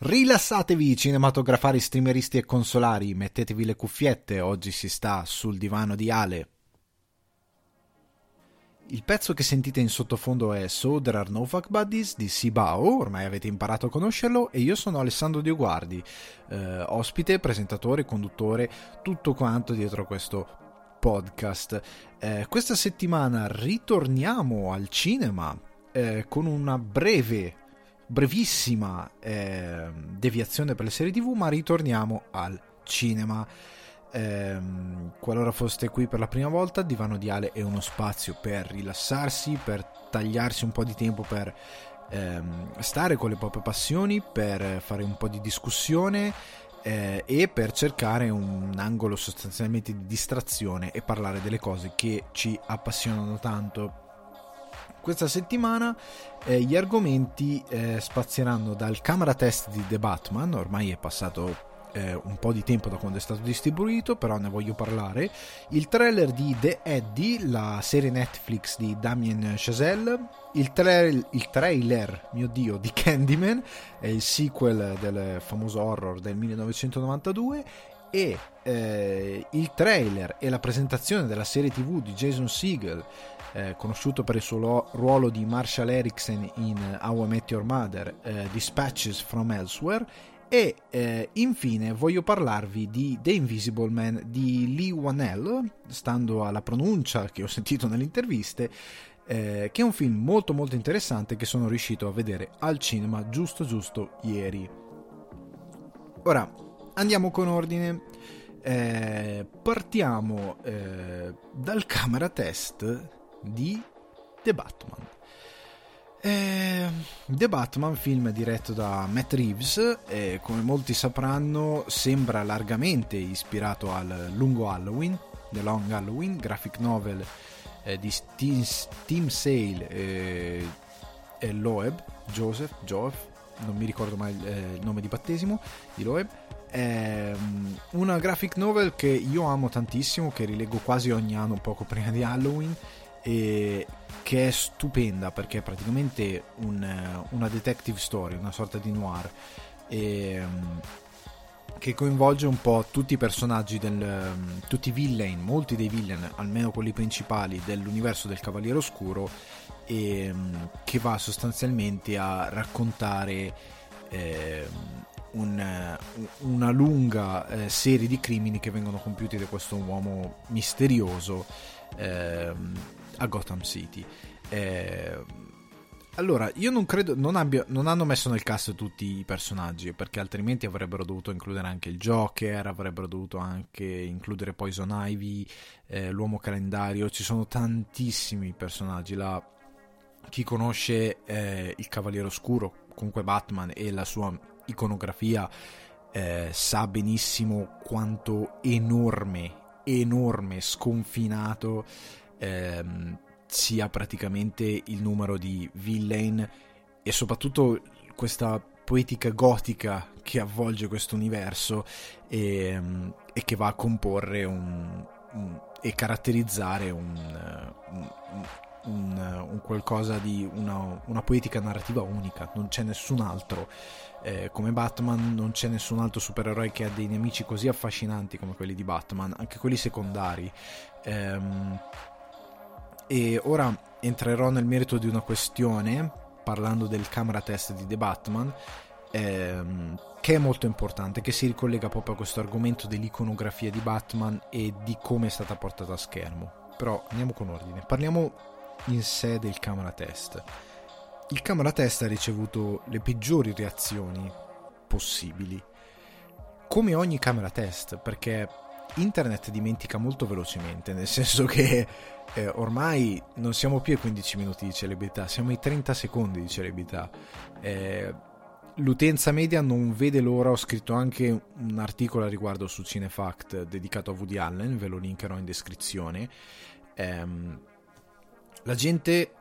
Rilassatevi cinematografari, streameristi e consolari, mettetevi le cuffiette, oggi si sta sul divano di Ale. Il pezzo che sentite in sottofondo è So There Are No Fuck Buddies di Sibao, ormai avete imparato a conoscerlo, e io sono Alessandro Dioguardi, eh, ospite, presentatore, conduttore, tutto quanto dietro questo podcast. Eh, questa settimana ritorniamo al cinema eh, con una breve brevissima eh, deviazione per le serie tv, ma ritorniamo al cinema. Eh, qualora foste qui per la prima volta, Divano di Ale è uno spazio per rilassarsi, per tagliarsi un po' di tempo per ehm, stare con le proprie passioni, per fare un po' di discussione eh, e per cercare un angolo sostanzialmente di distrazione e parlare delle cose che ci appassionano tanto questa settimana eh, gli argomenti eh, spazieranno dal camera test di The Batman, ormai è passato eh, un po' di tempo da quando è stato distribuito, però ne voglio parlare. Il trailer di The Eddie, la serie Netflix di Damien Chazelle. Il, tra- il trailer, mio dio, di Candyman, è il sequel del famoso horror del 1992 e eh, il trailer e la presentazione della serie tv di Jason Segel eh, conosciuto per il suo ruolo di Marshall Erickson in How I Met Your Mother, eh, Dispatches from Elsewhere e eh, infine voglio parlarvi di The Invisible Man di Lee Wanell, stando alla pronuncia che ho sentito nelle interviste, eh, che è un film molto molto interessante che sono riuscito a vedere al cinema giusto giusto ieri. Ora andiamo con ordine. Eh, partiamo eh, dal camera test di The Batman. Eh, The Batman, film diretto da Matt Reeves, e come molti sapranno sembra largamente ispirato al lungo Halloween, The Long Halloween, graphic novel eh, di Tim, Tim Sale e, e Loeb, Joseph, Joef, non mi ricordo mai eh, il nome di battesimo, di Loeb. È una graphic novel che io amo tantissimo, che rileggo quasi ogni anno poco prima di Halloween e che è stupenda perché è praticamente un, una detective story, una sorta di noir e, um, che coinvolge un po' tutti i personaggi del, um, tutti i villain, molti dei villain, almeno quelli principali dell'universo del Cavaliere Oscuro e um, che va sostanzialmente a raccontare eh, un, una lunga eh, serie di crimini che vengono compiuti da questo uomo misterioso eh, a Gotham City. Eh, allora, io non credo, non, abbia, non, hanno messo nel cast tutti i personaggi, perché altrimenti avrebbero dovuto includere anche il Joker, avrebbero dovuto anche includere Poison Ivy, eh, l'uomo calendario, ci sono tantissimi personaggi. La, chi conosce eh, il Cavaliere Oscuro, comunque Batman e la sua iconografia, eh, sa benissimo quanto enorme, enorme, sconfinato ehm, sia praticamente il numero di villain e soprattutto questa poetica gotica che avvolge questo universo e, ehm, e che va a comporre un, un, e caratterizzare un, un, qualcosa di una, una, poetica narrativa unica, non c'è nessun altro. Eh, come Batman non c'è nessun altro supereroe che ha dei nemici così affascinanti come quelli di Batman, anche quelli secondari. Ehm, e ora entrerò nel merito di una questione, parlando del camera test di The Batman, ehm, che è molto importante, che si ricollega proprio a questo argomento dell'iconografia di Batman e di come è stata portata a schermo. Però andiamo con ordine. Parliamo in sé del camera test. Il camera test ha ricevuto le peggiori reazioni possibili. Come ogni camera test, perché internet dimentica molto velocemente, nel senso che eh, ormai non siamo più ai 15 minuti di celebrità, siamo ai 30 secondi di celebrità. Eh, l'utenza media non vede l'ora, ho scritto anche un articolo a riguardo su Cinefact dedicato a Woody Allen, ve lo linkerò in descrizione. Eh, la gente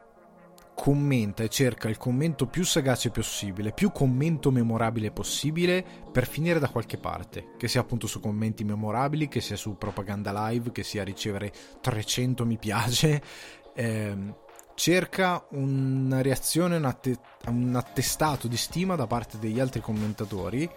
commenta e cerca il commento più sagace possibile, più commento memorabile possibile per finire da qualche parte, che sia appunto su commenti memorabili, che sia su propaganda live, che sia ricevere 300 mi piace, ehm, cerca una reazione, un, att- un attestato di stima da parte degli altri commentatori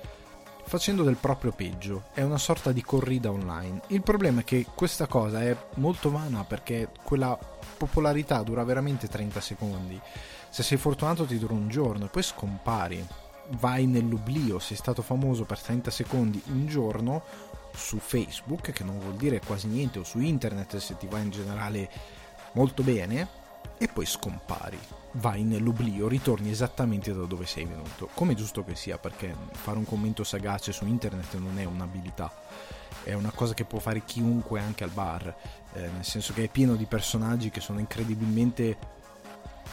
facendo del proprio peggio. È una sorta di corrida online. Il problema è che questa cosa è molto vana perché quella popolarità dura veramente 30 secondi. Se sei fortunato ti dura un giorno e poi scompari. Vai nell'oblio, sei stato famoso per 30 secondi un giorno su Facebook, che non vuol dire quasi niente, o su internet se ti va in generale molto bene, e poi scompari vai nell'oblio, ritorni esattamente da dove sei venuto, come giusto che sia, perché fare un commento sagace su internet non è un'abilità, è una cosa che può fare chiunque anche al bar, eh, nel senso che è pieno di personaggi che sono incredibilmente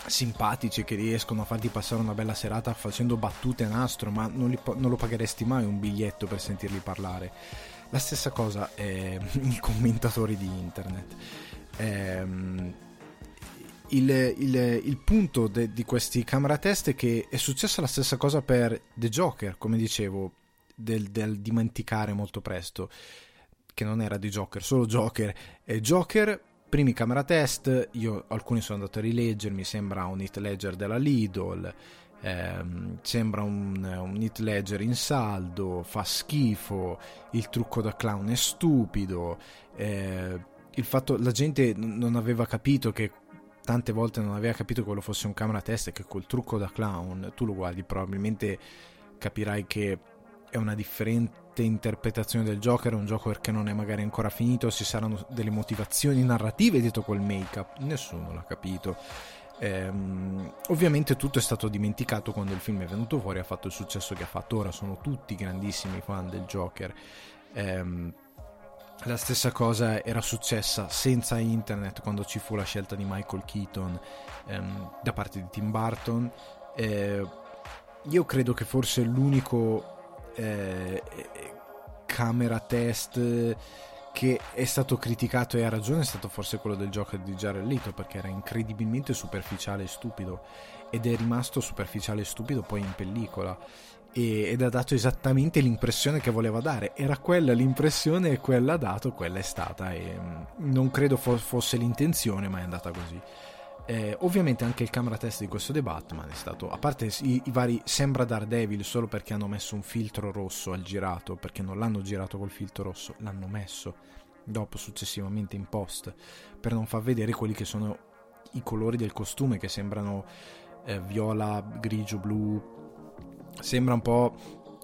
simpatici che riescono a farti passare una bella serata facendo battute a nastro, ma non, li, non lo pagheresti mai un biglietto per sentirli parlare. La stessa cosa è i commentatori di internet. Ehm, il, il, il punto de, di questi camera test è che è successa la stessa cosa per The Joker, come dicevo, del, del dimenticare molto presto, che non era di Joker, solo Joker. E Joker, primi camera test, io alcuni sono andato a rileggermi, sembra un hit ledger della Lidl, ehm, sembra un, un hit ledger in saldo, fa schifo, il trucco da clown è stupido. Eh, il fatto la gente non aveva capito che tante volte non aveva capito che quello fosse un camera test e che col trucco da clown tu lo guardi probabilmente capirai che è una differente interpretazione del Joker, un Joker che non è magari ancora finito, ci saranno delle motivazioni narrative dietro quel make-up, nessuno l'ha capito. Ehm, ovviamente tutto è stato dimenticato quando il film è venuto fuori, ha fatto il successo che ha fatto ora, sono tutti grandissimi fan del Joker. Ehm, la stessa cosa era successa senza internet quando ci fu la scelta di Michael Keaton ehm, da parte di Tim Burton. Eh, io credo che forse l'unico eh, camera test che è stato criticato e ha ragione è stato forse quello del gioco di Jared Leto perché era incredibilmente superficiale e stupido ed è rimasto superficiale e stupido poi in pellicola ed ha dato esattamente l'impressione che voleva dare. Era quella l'impressione e quella ha dato, quella è stata. E mm, non credo fosse l'intenzione, ma è andata così. Eh, ovviamente anche il camera test di questo The Batman è stato, a parte i, i, vari sembra Daredevil solo perché hanno messo un filtro rosso al girato, perché non l'hanno girato col filtro rosso, l'hanno messo dopo successivamente in post per non far vedere quelli che sono i colori del costume che sembrano eh, viola, grigio, blu, sembra un po'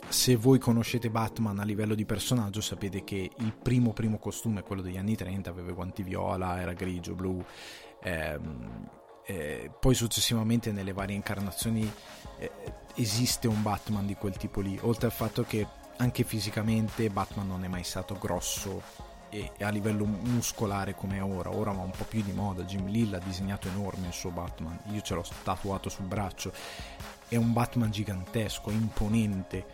se voi conoscete Batman a livello di personaggio sapete che il primo primo costume quello degli anni 30 aveva guanti viola era grigio blu ehm, eh, poi successivamente nelle varie incarnazioni eh, esiste un Batman di quel tipo lì oltre al fatto che anche fisicamente Batman non è mai stato grosso e, e a livello muscolare come è ora. Ora va un po' più di moda. Jim Lee l'ha disegnato enorme il suo Batman. Io ce l'ho tatuato sul braccio è un Batman gigantesco, imponente.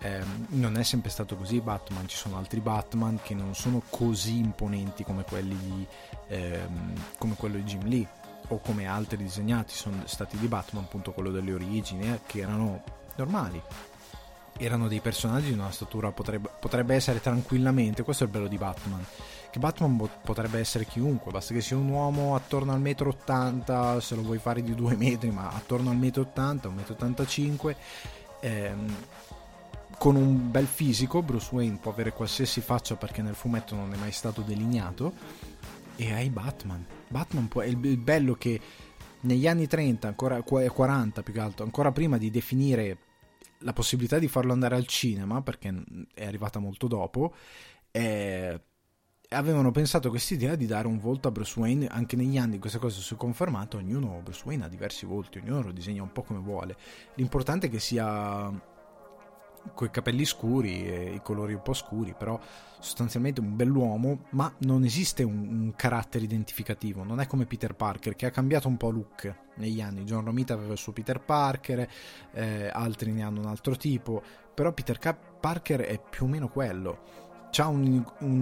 Eh, non è sempre stato così Batman, ci sono altri Batman che non sono così imponenti come quelli di, ehm, come quello di Jim Lee o come altri disegnati sono stati di Batman, appunto quello delle origini, eh, che erano normali. Erano dei personaggi di una statura, potrebbe, potrebbe essere tranquillamente, questo è il bello di Batman che Batman potrebbe essere chiunque, basta che sia un uomo attorno al metro 80, se lo vuoi fare di 2 metri, ma attorno al metro 80, un metro 85, ehm, con un bel fisico, Bruce Wayne può avere qualsiasi faccia perché nel fumetto non è mai stato delineato, e hai Batman. Batman può, è il, bello che negli anni 30, ancora 40 più che altro, ancora prima di definire la possibilità di farlo andare al cinema, perché è arrivata molto dopo, eh, avevano pensato quest'idea di dare un volto a Bruce Wayne anche negli anni. Questa cosa si è confermata ognuno Bruce Wayne ha diversi volti ognuno lo disegna un po' come vuole. L'importante è che sia coi capelli scuri e i colori un po' scuri però sostanzialmente un bell'uomo ma non esiste un, un carattere identificativo. Non è come Peter Parker che ha cambiato un po' look negli anni. John Romita aveva il suo Peter Parker eh, altri ne hanno un altro tipo però Peter Parker è più o meno quello. C'ha un, un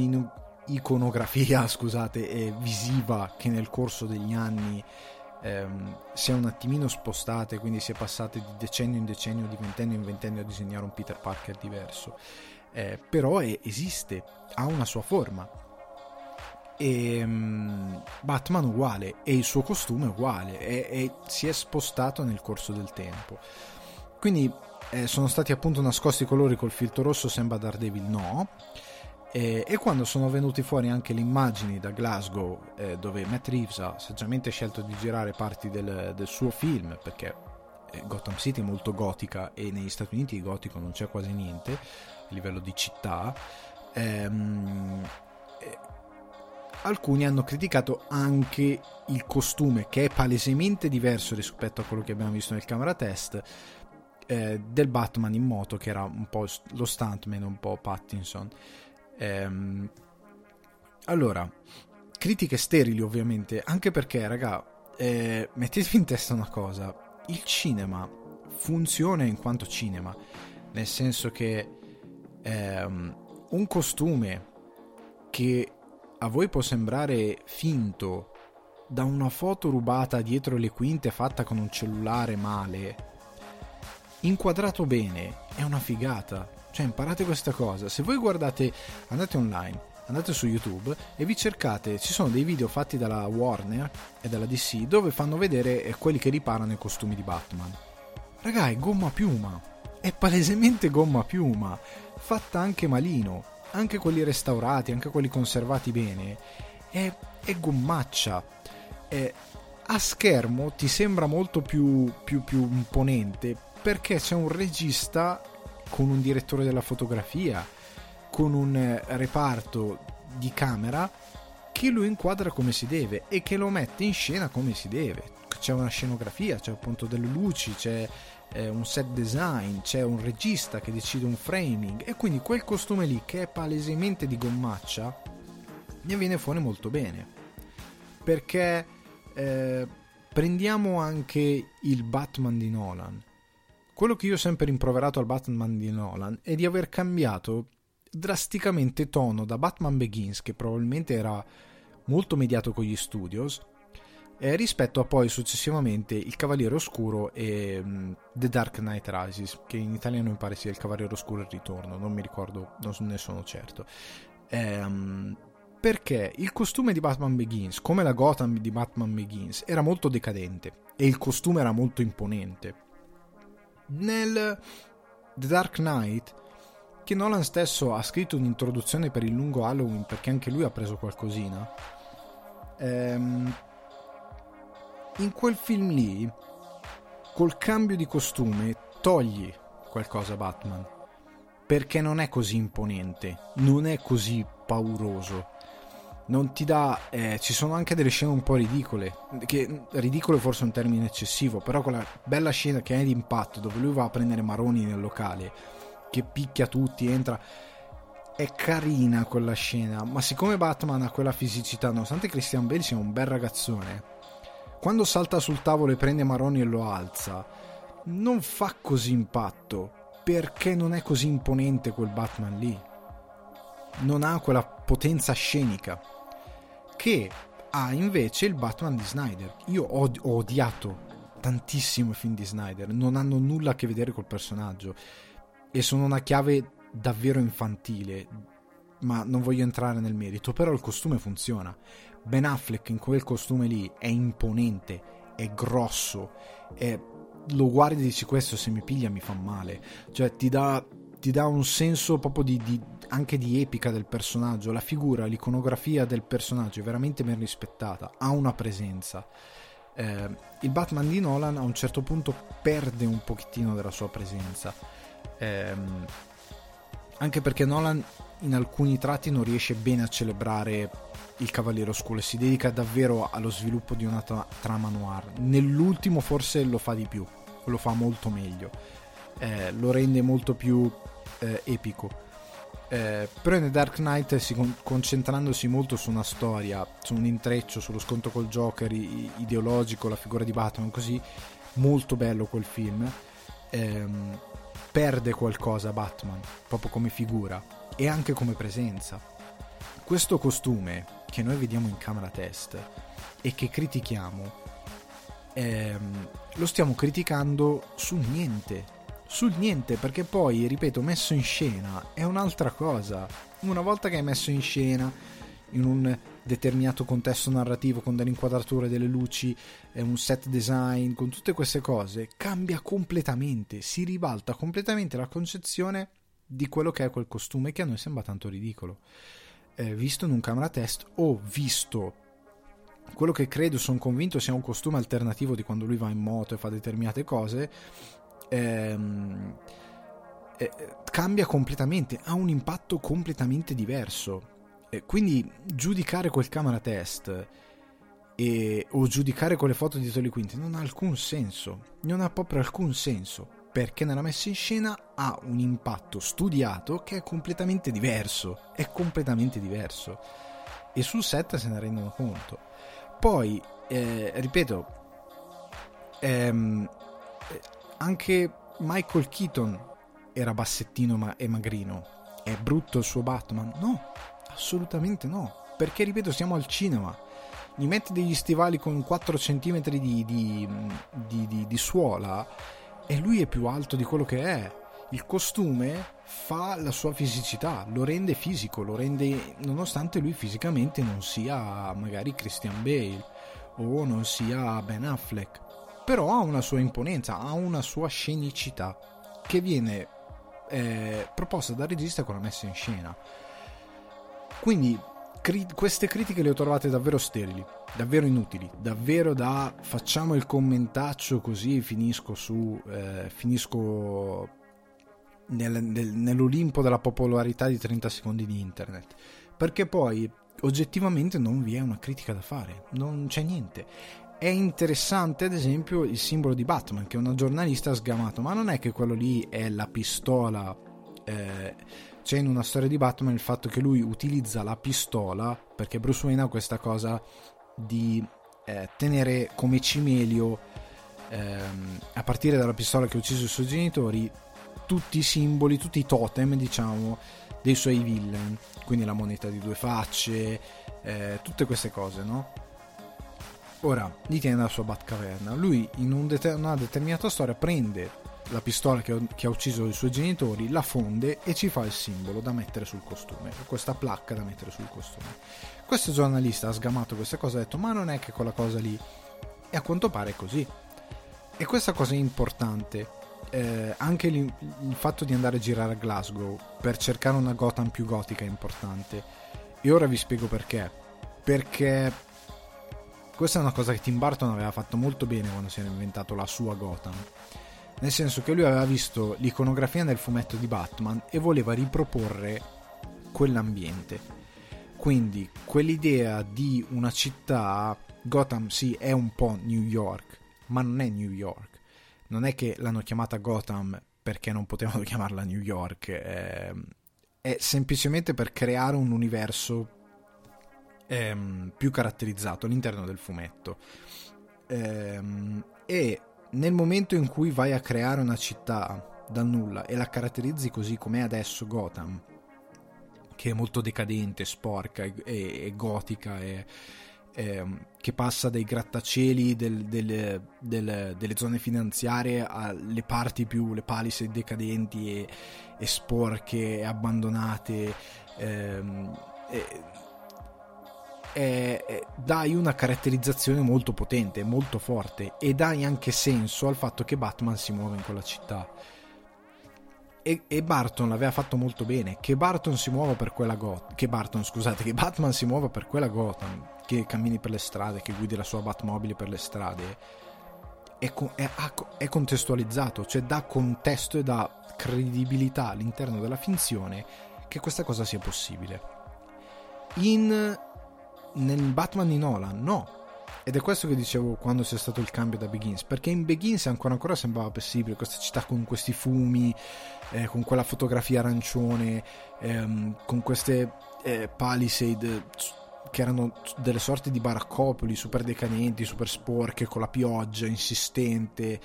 iconografia, scusate, visiva che nel corso degli anni ehm, si è un attimino spostata e quindi si è passate di decennio in decennio, di ventennio in ventennio a disegnare un Peter Parker diverso. Eh, però è, esiste, ha una sua forma. e um, Batman uguale e il suo costume uguale e, e si è spostato nel corso del tempo quindi eh, sono stati appunto nascosti i colori col filtro rosso sembra Daredevil no e, e quando sono venuti fuori anche le immagini da Glasgow eh, dove Matt Reeves ha saggiamente scelto di girare parti del, del suo film perché eh, Gotham City è molto gotica e negli Stati Uniti di gotico non c'è quasi niente a livello di città ehm, alcuni hanno criticato anche il costume che è palesemente diverso rispetto a quello che abbiamo visto nel camera test eh, del Batman in moto che era un po' lo stuntman un po' Pattinson ehm, allora critiche sterili ovviamente anche perché raga eh, mettetevi in testa una cosa il cinema funziona in quanto cinema nel senso che ehm, un costume che a voi può sembrare finto da una foto rubata dietro le quinte fatta con un cellulare male, inquadrato bene, è una figata. Cioè, imparate questa cosa. Se voi guardate, andate online, andate su YouTube e vi cercate, ci sono dei video fatti dalla Warner e dalla DC dove fanno vedere eh, quelli che riparano i costumi di Batman. Raga, è gomma piuma. È palesemente gomma piuma. Fatta anche malino anche quelli restaurati, anche quelli conservati bene, è, è gommaccia. È, a schermo ti sembra molto più, più, più imponente perché c'è un regista con un direttore della fotografia, con un eh, reparto di camera che lo inquadra come si deve e che lo mette in scena come si deve. C'è una scenografia, c'è appunto delle luci, c'è eh, un set design, c'è un regista che decide un framing e quindi quel costume lì che è palesemente di gommaccia ne viene fuori molto bene perché eh, prendiamo anche il Batman di Nolan quello che io ho sempre rimproverato al Batman di Nolan è di aver cambiato drasticamente tono da Batman Begins che probabilmente era molto mediato con gli studios eh, rispetto a poi successivamente Il Cavaliere Oscuro e um, The Dark Knight Rises, che in italiano mi pare sia Il Cavaliere Oscuro il ritorno, non mi ricordo, non ne sono certo. Um, perché il costume di Batman Begins, come la Gotham di Batman Begins, era molto decadente e il costume era molto imponente. Nel The Dark Knight, che Nolan stesso ha scritto un'introduzione per il lungo Halloween perché anche lui ha preso qualcosina, ehm, in quel film lì, col cambio di costume, togli qualcosa a Batman. Perché non è così imponente, non è così pauroso. Non ti dà. Eh, ci sono anche delle scene un po' ridicole. Che ridicolo è forse un termine eccessivo, però quella bella scena che è di impatto dove lui va a prendere Maroni nel locale, che picchia tutti, entra è carina quella scena, ma siccome Batman ha quella fisicità, nonostante Christian Bale sia un bel ragazzone, quando salta sul tavolo e prende Maroni e lo alza, non fa così impatto perché non è così imponente quel Batman lì. Non ha quella potenza scenica che ha invece il Batman di Snyder. Io ho, ho odiato tantissimo i film di Snyder, non hanno nulla a che vedere col personaggio e sono una chiave davvero infantile, ma non voglio entrare nel merito, però il costume funziona. Ben Affleck in quel costume lì è imponente, è grosso, è... lo guardi e dici questo se mi piglia mi fa male, cioè ti dà, ti dà un senso proprio di, di, anche di epica del personaggio, la figura, l'iconografia del personaggio è veramente ben rispettata, ha una presenza. Eh, il Batman di Nolan a un certo punto perde un pochettino della sua presenza. Eh, anche perché Nolan in alcuni tratti non riesce bene a celebrare il Cavaliere Oscuro e si dedica davvero allo sviluppo di una tra- trama noir. Nell'ultimo forse lo fa di più, lo fa molto meglio, eh, lo rende molto più eh, epico. Eh, però in Dark Knight si con- concentrandosi molto su una storia, su un intreccio, sullo scontro col Joker i- ideologico, la figura di Batman, così molto bello quel film. Ehm, perde qualcosa Batman, proprio come figura e anche come presenza. Questo costume che noi vediamo in camera test e che critichiamo, ehm, lo stiamo criticando sul niente. Sul niente, perché poi, ripeto, messo in scena è un'altra cosa. Una volta che hai messo in scena in un determinato contesto narrativo con delle inquadrature, delle luci, eh, un set design, con tutte queste cose, cambia completamente, si ribalta completamente la concezione di quello che è quel costume che a noi sembra tanto ridicolo. Eh, visto in un camera test o visto quello che credo, sono convinto sia un costume alternativo di quando lui va in moto e fa determinate cose, ehm, eh, cambia completamente, ha un impatto completamente diverso. Eh, quindi giudicare quel camera test e, o giudicare quelle foto di Tolly Quinty non ha alcun senso, non ha proprio alcun senso, perché nella messa in scena ha un impatto studiato che è completamente diverso, è completamente diverso e sul set se ne rendono conto. Poi, eh, ripeto, ehm, anche Michael Keaton era bassettino ma- e magrino. È brutto il suo Batman? No, assolutamente no. Perché, ripeto, siamo al cinema. Gli metti degli stivali con 4 cm di, di, di, di suola e lui è più alto di quello che è. Il costume fa la sua fisicità, lo rende fisico, lo rende nonostante lui fisicamente non sia magari Christian Bale o non sia Ben Affleck, però ha una sua imponenza, ha una sua scenicità che viene eh, proposta dal regista con la messa in scena. Quindi cri- queste critiche le ho trovate davvero sterili, davvero inutili, davvero da facciamo il commentaccio così finisco su eh, finisco nel, nel, nell'Olimpo della popolarità di 30 secondi di internet. Perché poi oggettivamente non vi è una critica da fare, non c'è niente. È interessante, ad esempio, il simbolo di Batman, che una giornalista ha sgamato, ma non è che quello lì è la pistola. Eh, c'è in una storia di Batman il fatto che lui utilizza la pistola, perché Bruce Wayne ha questa cosa di eh, tenere come cimelio, ehm, a partire dalla pistola che ha ucciso i suoi genitori, tutti i simboli, tutti i totem, diciamo, dei suoi villain. Quindi la moneta di due facce, eh, tutte queste cose, no? Ora, li tiene nella sua Batcaverna. Lui, in un det- una determinata storia, prende la pistola che, che, ha ucciso i suoi genitori, la fonde e ci fa il simbolo da mettere sul costume, questa placca da mettere sul costume. Questo giornalista ha sgamato questa cosa e ha detto: Ma non è che quella cosa lì. E a quanto pare è così. E questa cosa è importante eh, anche il, il fatto di andare a girare a Glasgow per cercare una Gotham più gotica è importante. E ora vi spiego perché. Perché questa è una cosa che Tim Burton aveva fatto molto bene quando si era inventato la sua Gotham. Nel senso che lui aveva visto l'iconografia nel fumetto di Batman e voleva riproporre quell'ambiente. Quindi quell'idea di una città, Gotham sì è un po' New York, ma non è New York non è che l'hanno chiamata Gotham perché non potevano chiamarla New York, eh, è semplicemente per creare un universo ehm, più caratterizzato all'interno del fumetto. Ehm, e nel momento in cui vai a creare una città dal nulla e la caratterizzi così come è adesso Gotham, che è molto decadente, sporca e, e, gotica e ehm, che passa dai grattacieli del, del, del, delle zone finanziarie alle parti più, le palisade decadenti e, e sporche e abbandonate. Ehm, e, e, dai una caratterizzazione molto potente, molto forte e dai anche senso al fatto che Batman si muove in quella città. E, e, Barton l'aveva fatto molto bene. Che Barton si muova per quella Gotham. Che Barton, scusate, che Batman si muova per quella Gotham che cammini per le strade, che guidi la sua Batmobile per le strade, è, è, è contestualizzato, cioè dà contesto e dà credibilità all'interno della finzione che questa cosa sia possibile. In nel Batman di Nolan no. Ed è questo che dicevo quando c'è stato il cambio da Begins, perché in Begins ancora ancora sembrava possibile questa città con questi fumi, eh, con quella fotografia arancione, ehm, con queste eh, palisade che erano delle sorti di baraccopoli super decadenti, super sporche, con la pioggia insistente.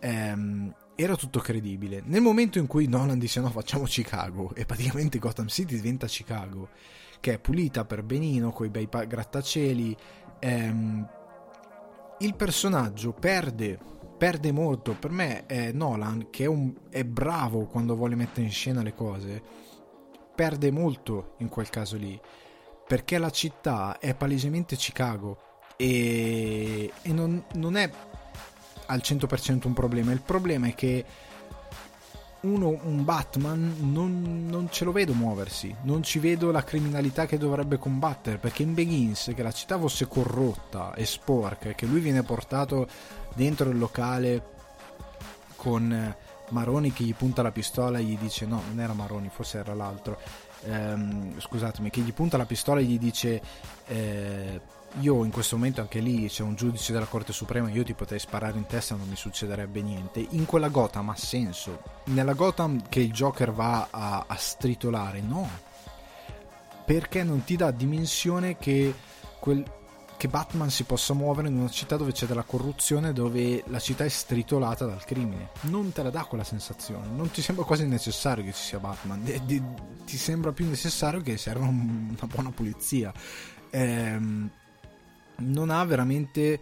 Ehm, era tutto credibile. Nel momento in cui Nolan dice no, facciamo Chicago, e praticamente Gotham City diventa Chicago, che è pulita per benino, con i bei grattacieli, ehm, il personaggio perde, perde molto. Per me è Nolan, che è, un, è bravo quando vuole mettere in scena le cose, perde molto in quel caso lì perché la città è palesemente Chicago e, e non, non è al 100% un problema. Il problema è che uno, un Batman non, non, ce lo vedo muoversi, non ci vedo la criminalità che dovrebbe combattere, perché in Begins che la città fosse corrotta e sporca e che lui viene portato dentro il locale con Maroni che gli punta la pistola e gli dice no, non era Maroni, forse era l'altro, ehm, scusatemi, che gli punta la pistola e gli dice eh, io in questo momento anche lì c'è un giudice della Corte Suprema, io ti potrei sparare in testa non mi succederebbe niente. In quella Gotham ha senso. Nella Gotham che il Joker va a, a stritolare, no. Perché non ti dà dimensione che, quel, che Batman si possa muovere in una città dove c'è della corruzione, dove la città è stritolata dal crimine. Non te la dà quella sensazione. Non ti sembra quasi necessario che ci sia Batman. De, de, ti sembra più necessario che serva un, una buona pulizia. Ehm non ha veramente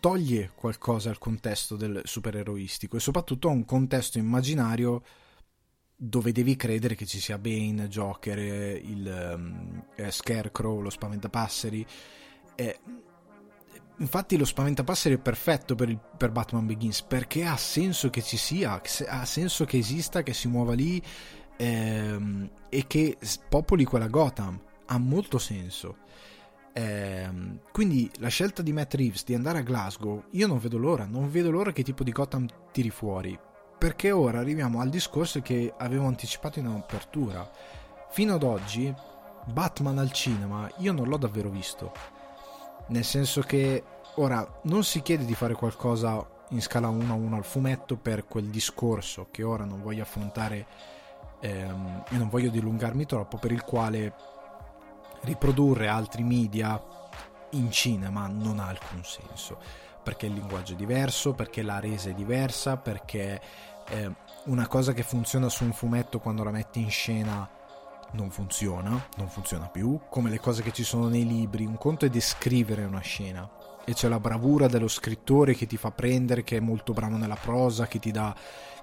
toglie qualcosa al contesto del supereroistico e soprattutto a un contesto immaginario dove devi credere che ci sia Bane, Joker, il um, eh, Scarecrow, lo Spaventapasseri. Eh, infatti lo Spaventapasseri è perfetto per, il, per, Batman Begins perché ha senso che ci sia, ha senso che esista, che si muova lì ehm, e che popoli quella Gotham. Ha molto senso. Eh, quindi la scelta di Matt Reeves di andare a Glasgow, io non vedo l'ora, non vedo l'ora che tipo di Gotham tiri fuori, perché ora arriviamo al discorso che avevo anticipato in apertura. Fino ad oggi Batman al cinema io non l'ho davvero visto, nel senso che ora non si chiede di fare qualcosa in scala 1 a 1 al fumetto per quel discorso che ora non voglio affrontare ehm, e non voglio dilungarmi troppo, per il quale riprodurre altri media in cinema non ha alcun senso perché il linguaggio è diverso, perché la resa è diversa, perché eh, una cosa che funziona su un fumetto quando la metti in scena non funziona, non funziona più, come le cose che ci sono nei libri, un conto è descrivere una scena e c'è la bravura dello scrittore che ti fa prendere, che è molto bravo nella prosa, che ti dà,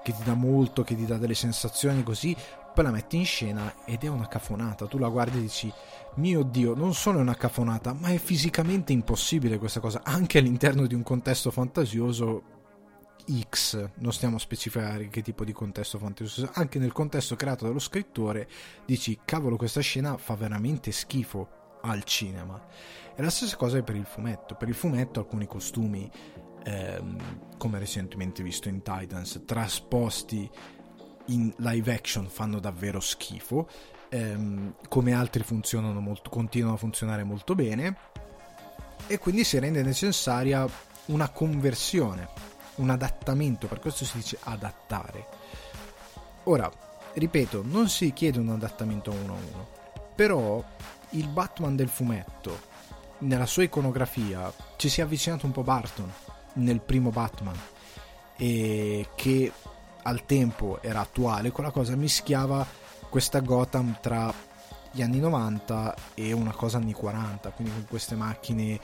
che ti dà molto, che ti dà delle sensazioni così, poi la metti in scena ed è una cafonata, tu la guardi e dici mio dio, non solo è una cafonata, ma è fisicamente impossibile questa cosa, anche all'interno di un contesto fantasioso X, non stiamo a specificare che tipo di contesto fantasioso, anche nel contesto creato dallo scrittore dici cavolo questa scena fa veramente schifo al cinema. E la stessa cosa è per il fumetto, per il fumetto alcuni costumi, ehm, come recentemente visto in Titans, trasposti in live action fanno davvero schifo ehm, come altri funzionano molto, continuano a funzionare molto bene e quindi si rende necessaria una conversione, un adattamento, per questo si dice adattare. Ora, ripeto, non si chiede un adattamento uno a uno, però il Batman del fumetto, nella sua iconografia, ci si è avvicinato un po' Barton nel primo Batman, e che al tempo era attuale, quella cosa mischiava questa Gotham tra gli anni 90 e una cosa anni 40, quindi con queste macchine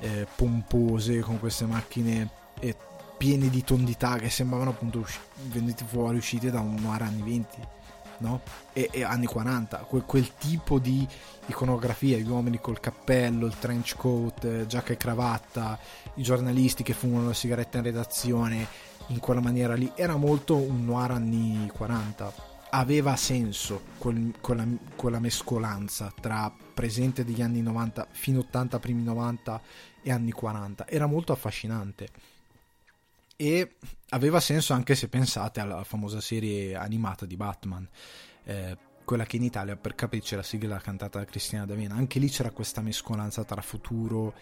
eh, pompose, con queste macchine eh, piene di tondità che sembravano appunto usci- venute fuori, uscite da un noir anni 20. No? E, e, anni 40, quel, quel, tipo di iconografia, gli uomini col cappello, il trench coat, eh, giacca e cravatta, i giornalisti che fumano la sigaretta in redazione in quella maniera lì, era molto un noir anni 40 aveva senso quel, quella, quella, mescolanza tra presente degli anni 90 fino 80 primi 90 e anni 40 era molto affascinante. E aveva senso anche se pensate alla famosa serie animata di Batman eh, quella che in Italia per capirci la sigla cantata da Cristina D'Avena. Anche lì c'era questa mescolanza tra futuro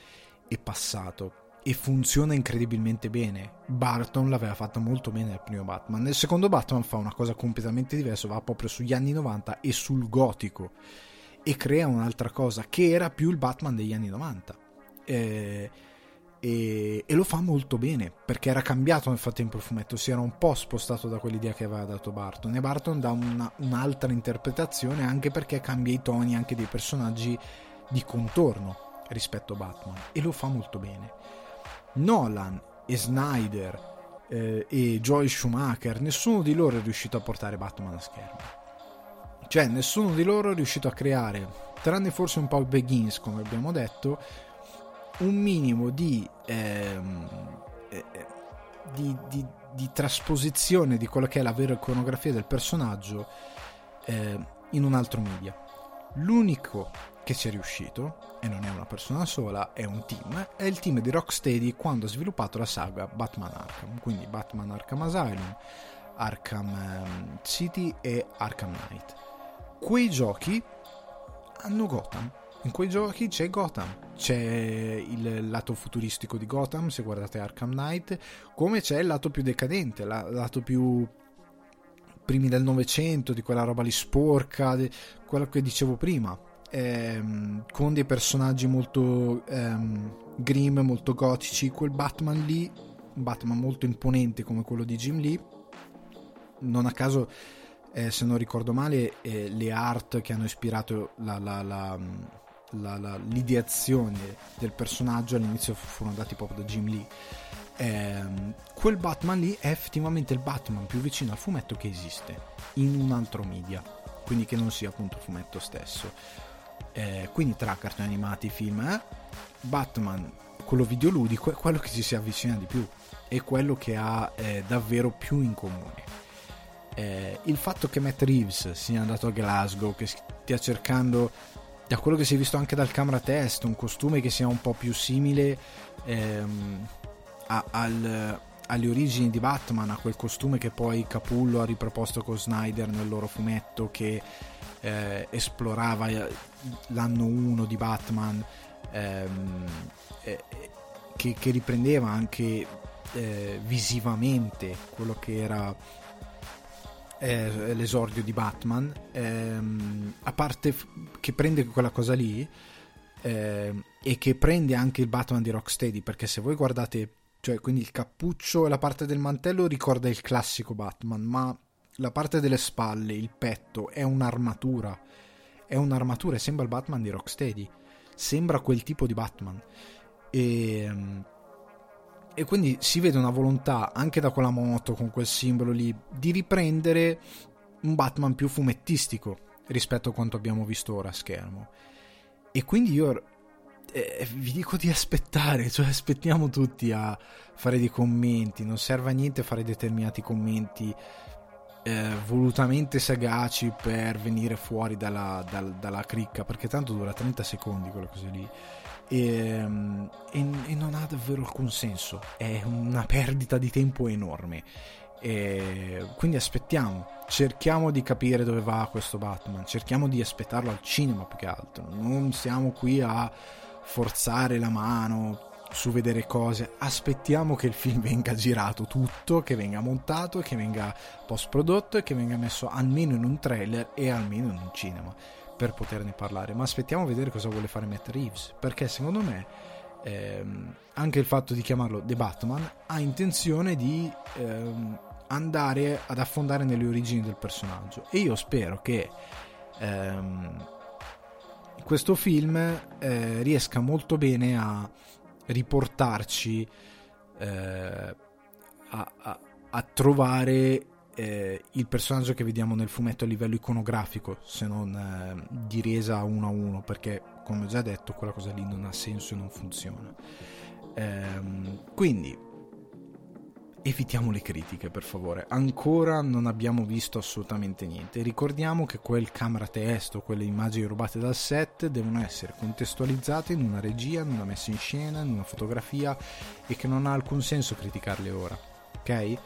e passato e funziona incredibilmente bene. Barton l'aveva fatta molto bene nel primo Batman. Nel secondo Batman fa una cosa completamente diversa, va proprio sugli anni 90 e sul gotico e crea un'altra cosa che era più il Batman degli anni 90. Eh, e, e, lo fa molto bene perché era cambiato nel frattempo il fumetto, si era un po' spostato da quell'idea che aveva dato Barton e Barton dà una, un'altra interpretazione anche perché cambia i toni anche dei personaggi di contorno rispetto a Batman e lo fa molto bene. Nolan e Snyder eh, e Joy Schumacher, nessuno di loro è riuscito a portare Batman a schermo. Cioè, nessuno di loro è riuscito a creare, tranne forse un po' Begins, come abbiamo detto, un minimo di, ehm, eh, di, di, di, trasposizione di quella che è la vera iconografia del personaggio eh, in un altro media. L'unico che ci è riuscito, e non è una persona sola, è un team, è il team di Rocksteady quando ha sviluppato la saga Batman Arkham, quindi Batman Arkham Asylum, Arkham ehm, City e Arkham Knight. Quei giochi hanno Gotham in quei giochi c'è Gotham, c'è il lato futuristico di Gotham, se guardate Arkham Knight, come c'è il lato più decadente, il lato più primi del Novecento, di quella roba lì sporca, quello che dicevo prima, ehm, con dei personaggi molto ehm, grim, molto gotici, quel Batman lì, un Batman molto imponente come quello di Jim Lee, non a caso... Eh, se non ricordo male, eh, le art che hanno ispirato la, la, la, l'ideazione del personaggio all'inizio furono dati proprio da Jim Lee. Eh, quel Batman lì è effettivamente il Batman più vicino al fumetto che esiste in un altro media, quindi che non sia appunto il fumetto stesso. Eh, quindi tra cartoni animati, film, eh, Batman, quello videoludico, è quello che ci si avvicina di più, è quello che ha eh, davvero più in comune. Eh, il fatto che Matt Reeves sia andato a Glasgow, che stia cercando da quello che si è visto anche dal camera test, un costume che sia un po' più simile ehm, a, al, alle origini di Batman, a quel costume che poi Capullo ha riproposto con Snyder nel loro fumetto che eh, esplorava eh, l'anno 1 di Batman, ehm, eh, che, che, riprendeva anche eh, visivamente quello che era eh, l'esordio di Batman, ehm, a parte f- che prende quella cosa lì eh, e che prende anche il Batman di Rocksteady, perché se voi guardate, cioè quindi il cappuccio e la parte del mantello ricorda il classico Batman, ma la parte delle spalle, il petto è un'armatura, è un'armatura e sembra il Batman di Rocksteady, sembra quel tipo di Batman. E ehm, e quindi si vede una volontà anche da quella moto con quel simbolo lì di riprendere un Batman più fumettistico rispetto a quanto abbiamo visto ora a schermo. E quindi io eh, vi dico di aspettare, cioè aspettiamo tutti a fare dei commenti, non serve a niente fare determinati commenti eh, volutamente sagaci per venire fuori dalla, dal, dalla cricca, perché tanto dura 30 secondi quella cosa lì. E, e, e, non ha davvero alcun senso, è una perdita di tempo enorme. E quindi aspettiamo, cerchiamo di capire dove va questo Batman, cerchiamo di aspettarlo al cinema più che altro, non siamo qui a forzare la mano su vedere cose, aspettiamo che il film venga girato tutto, che venga montato, che venga post prodotto e che venga messo almeno in un trailer e almeno in un cinema per poterne parlare, ma aspettiamo a vedere cosa vuole fare Matt Reeves, perché secondo me ehm, anche il fatto di chiamarlo The Batman ha intenzione di ehm, andare ad affondare nelle origini del personaggio. E io spero che ehm, questo film eh, riesca molto bene a riportarci eh, a, a, a trovare eh, il personaggio che vediamo nel fumetto a livello iconografico, se non eh, di resa uno a uno, perché come ho già detto quella cosa lì non ha senso e non funziona. Ehm, quindi evitiamo le critiche per favore, ancora non abbiamo visto assolutamente niente. Ricordiamo che quel camera test o quelle immagini rubate dal set devono essere contestualizzate in una regia, in una messa in scena, in una fotografia e che non ha alcun senso criticarle ora, ok?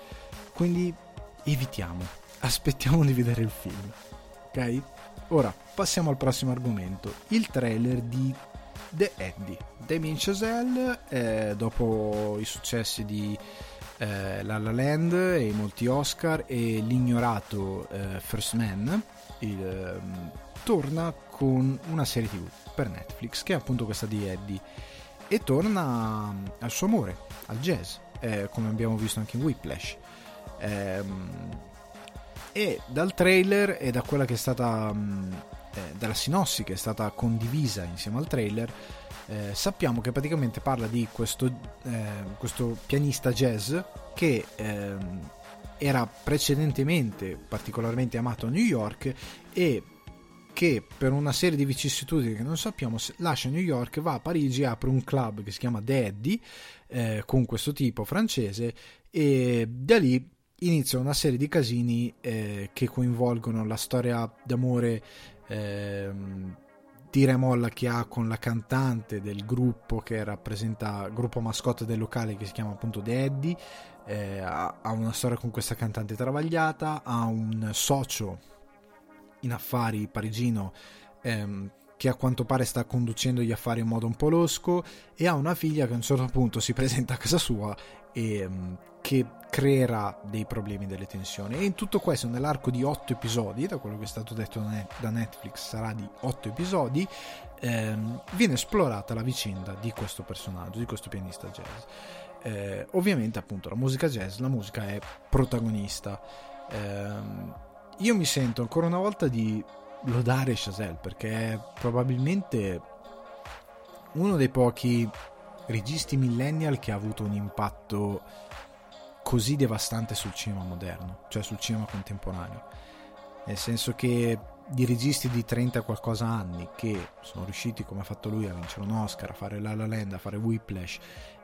Quindi evitiamo, aspettiamo di vedere il film. Ok? Ora passiamo al prossimo argomento, il trailer di The Eddie. Damien Chazelle, eh, dopo i successi di eh, La La Land e i molti Oscar e l'ignorato eh, First Man, il, ehm, torna con una serie tv per Netflix che è appunto questa di Eddie e torna al suo amore, al jazz, eh, come abbiamo visto anche in Whiplash. Ehm, e dal trailer e da quella che è stata mm, eh, dalla sinossi che è stata condivisa insieme al trailer eh, sappiamo che praticamente parla di questo, eh, questo pianista jazz che ehm, era precedentemente particolarmente amato a New York e che per una serie di vicissitudini che non sappiamo lascia New York, va a Parigi, apre un club che si chiama Daddy eh, con questo tipo francese e da lì inizia una serie di casini eh, che coinvolgono la storia d'amore eh, tira e molla che ha con la cantante del gruppo che rappresenta gruppo mascotte del locale che si chiama appunto The Eddie eh, ha, ha, una storia con questa cantante travagliata ha un socio in affari parigino ehm, che a quanto pare sta conducendo gli affari in modo un po' losco e ha una figlia che a un certo punto si presenta a casa sua e ehm, che creerà dei problemi, delle tensioni. E in tutto questo, nell'arco di otto episodi, da quello che è stato detto da Netflix, sarà di otto episodi, ehm, viene esplorata la vicenda di questo personaggio, di questo pianista jazz. Eh, ovviamente, appunto, la musica jazz, la musica è protagonista. Eh, io mi sento ancora una volta di lodare Chazelle perché è probabilmente uno dei pochi registi millennial che ha avuto un impatto così devastante sul cinema moderno, cioè sul cinema contemporaneo. Nel senso che di registi di 30 qualcosa anni che sono riusciti, come ha fatto lui, a vincere un Oscar, a fare La La Land, a fare Whiplash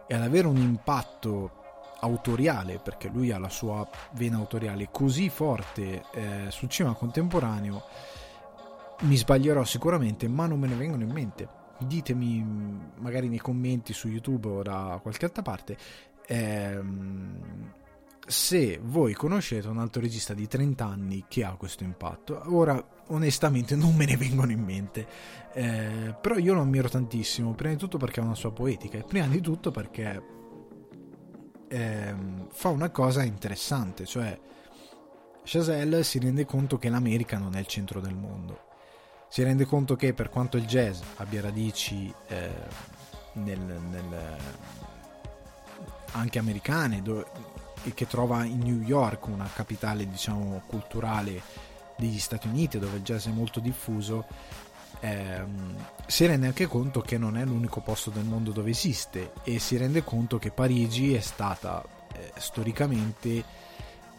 e ad avere un impatto autoriale, perché lui ha la sua vena autoriale così forte eh, sul cinema contemporaneo, mi sbaglierò sicuramente, ma non me ne vengono in mente. Ditemi magari nei commenti su YouTube o da qualche altra parte ehm, se voi conoscete un altro regista di 30 anni che ha questo impatto. Ora, onestamente, non me ne vengono in mente, eh, però io lo ammiro tantissimo. Prima di tutto perché ha una sua poetica, e prima di tutto perché ehm, fa una cosa interessante, cioè Chazelle si rende conto che l'America non è il centro del mondo. Si rende conto che per quanto il jazz abbia radici eh, nel, nel anche americane do, e che trova in New York una capitale diciamo culturale degli Stati Uniti dove il jazz è molto diffuso ehm, si rende anche conto che non è l'unico posto del mondo dove esiste e si rende conto che Parigi è stata eh, storicamente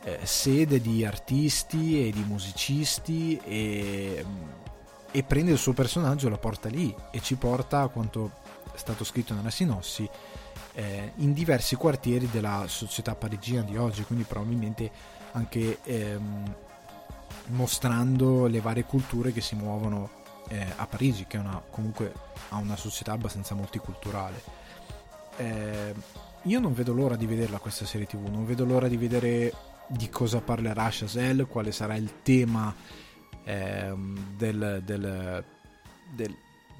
eh, sede di artisti e di musicisti e, e prende il suo personaggio e lo porta lì e ci porta a quanto è stato scritto nella sinossi eh, in diversi quartieri della società parigina di oggi, quindi probabilmente anche ehm, mostrando le varie culture che si muovono eh, a Parigi, che è una, comunque ha una società abbastanza multiculturale. Eh, io non vedo l'ora di vederla questa serie tv, non vedo l'ora di vedere di cosa parlerà Chazelle, quale sarà il tema ehm, del, del, del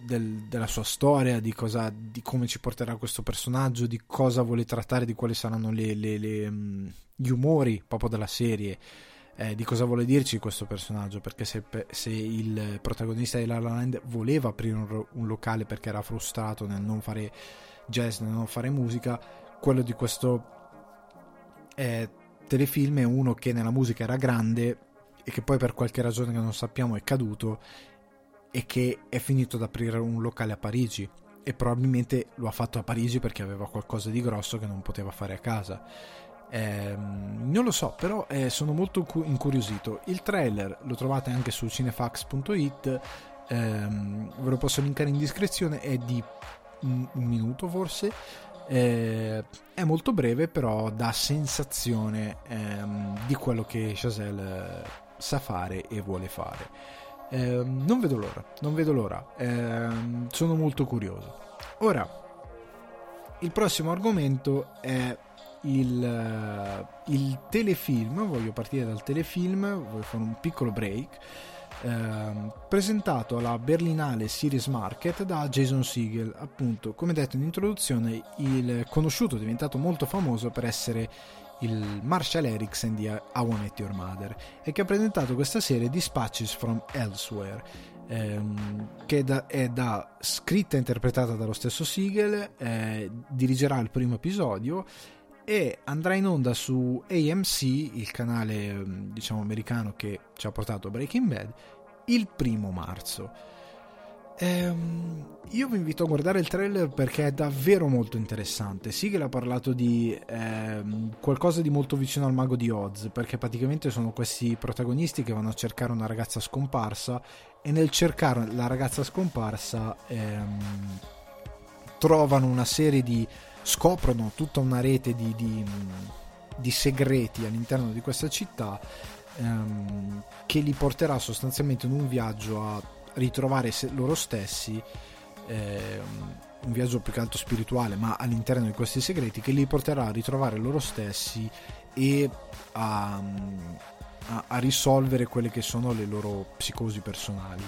del, della sua storia, di, cosa, di, come ci porterà questo personaggio, di cosa vuole trattare, di quali saranno le, le, le, mm, gli umori proprio della serie, eh, di cosa vuole dirci questo personaggio, perché se, se, il protagonista di La La Land voleva aprire un, un, locale perché era frustrato nel non fare jazz, nel non fare musica, quello di questo eh, telefilm è uno che nella musica era grande e che poi per qualche ragione che non sappiamo è caduto e che è finito ad aprire un locale a Parigi e probabilmente lo ha fatto a Parigi perché aveva qualcosa di grosso che non poteva fare a casa. Eh, non lo so, però eh, sono molto incuriosito. Il trailer lo trovate anche su cinefax.it, ehm, ve lo posso linkare in descrizione, è di un, un minuto forse. Eh, è molto breve, però dà sensazione ehm, di quello che Chazelle sa fare e vuole fare. Eh, non vedo l'ora, non vedo l'ora, eh, sono molto curioso. Ora, il prossimo argomento è il, uh, il, telefilm, voglio partire dal telefilm, voglio fare un piccolo break, eh, presentato alla Berlinale Series Market da Jason Siegel, appunto, come detto in introduzione, il conosciuto, diventato molto famoso per essere il Marshall Erickson di I Want Your Mother e che ha presentato questa serie Dispatches from Elsewhere ehm, che è da, è da, scritta e interpretata dallo stesso Siegel eh, dirigerà il primo episodio e andrà in onda su AMC il canale ehm, diciamo americano che ci ha portato Breaking Bad il primo marzo Ehm, io vi invito a guardare il trailer perché è davvero molto interessante. Sigel ha parlato di ehm, qualcosa di molto vicino al mago di Oz, perché praticamente sono questi protagonisti che vanno a cercare una ragazza scomparsa e nel cercare la ragazza scomparsa ehm, trovano una serie di... scoprono tutta una rete di, di, di segreti all'interno di questa città ehm, che li porterà sostanzialmente in un viaggio a ritrovare loro stessi eh, un viaggio più che altro spirituale ma all'interno di questi segreti che li porterà a ritrovare loro stessi e a, a, a risolvere quelle che sono le loro psicosi personali.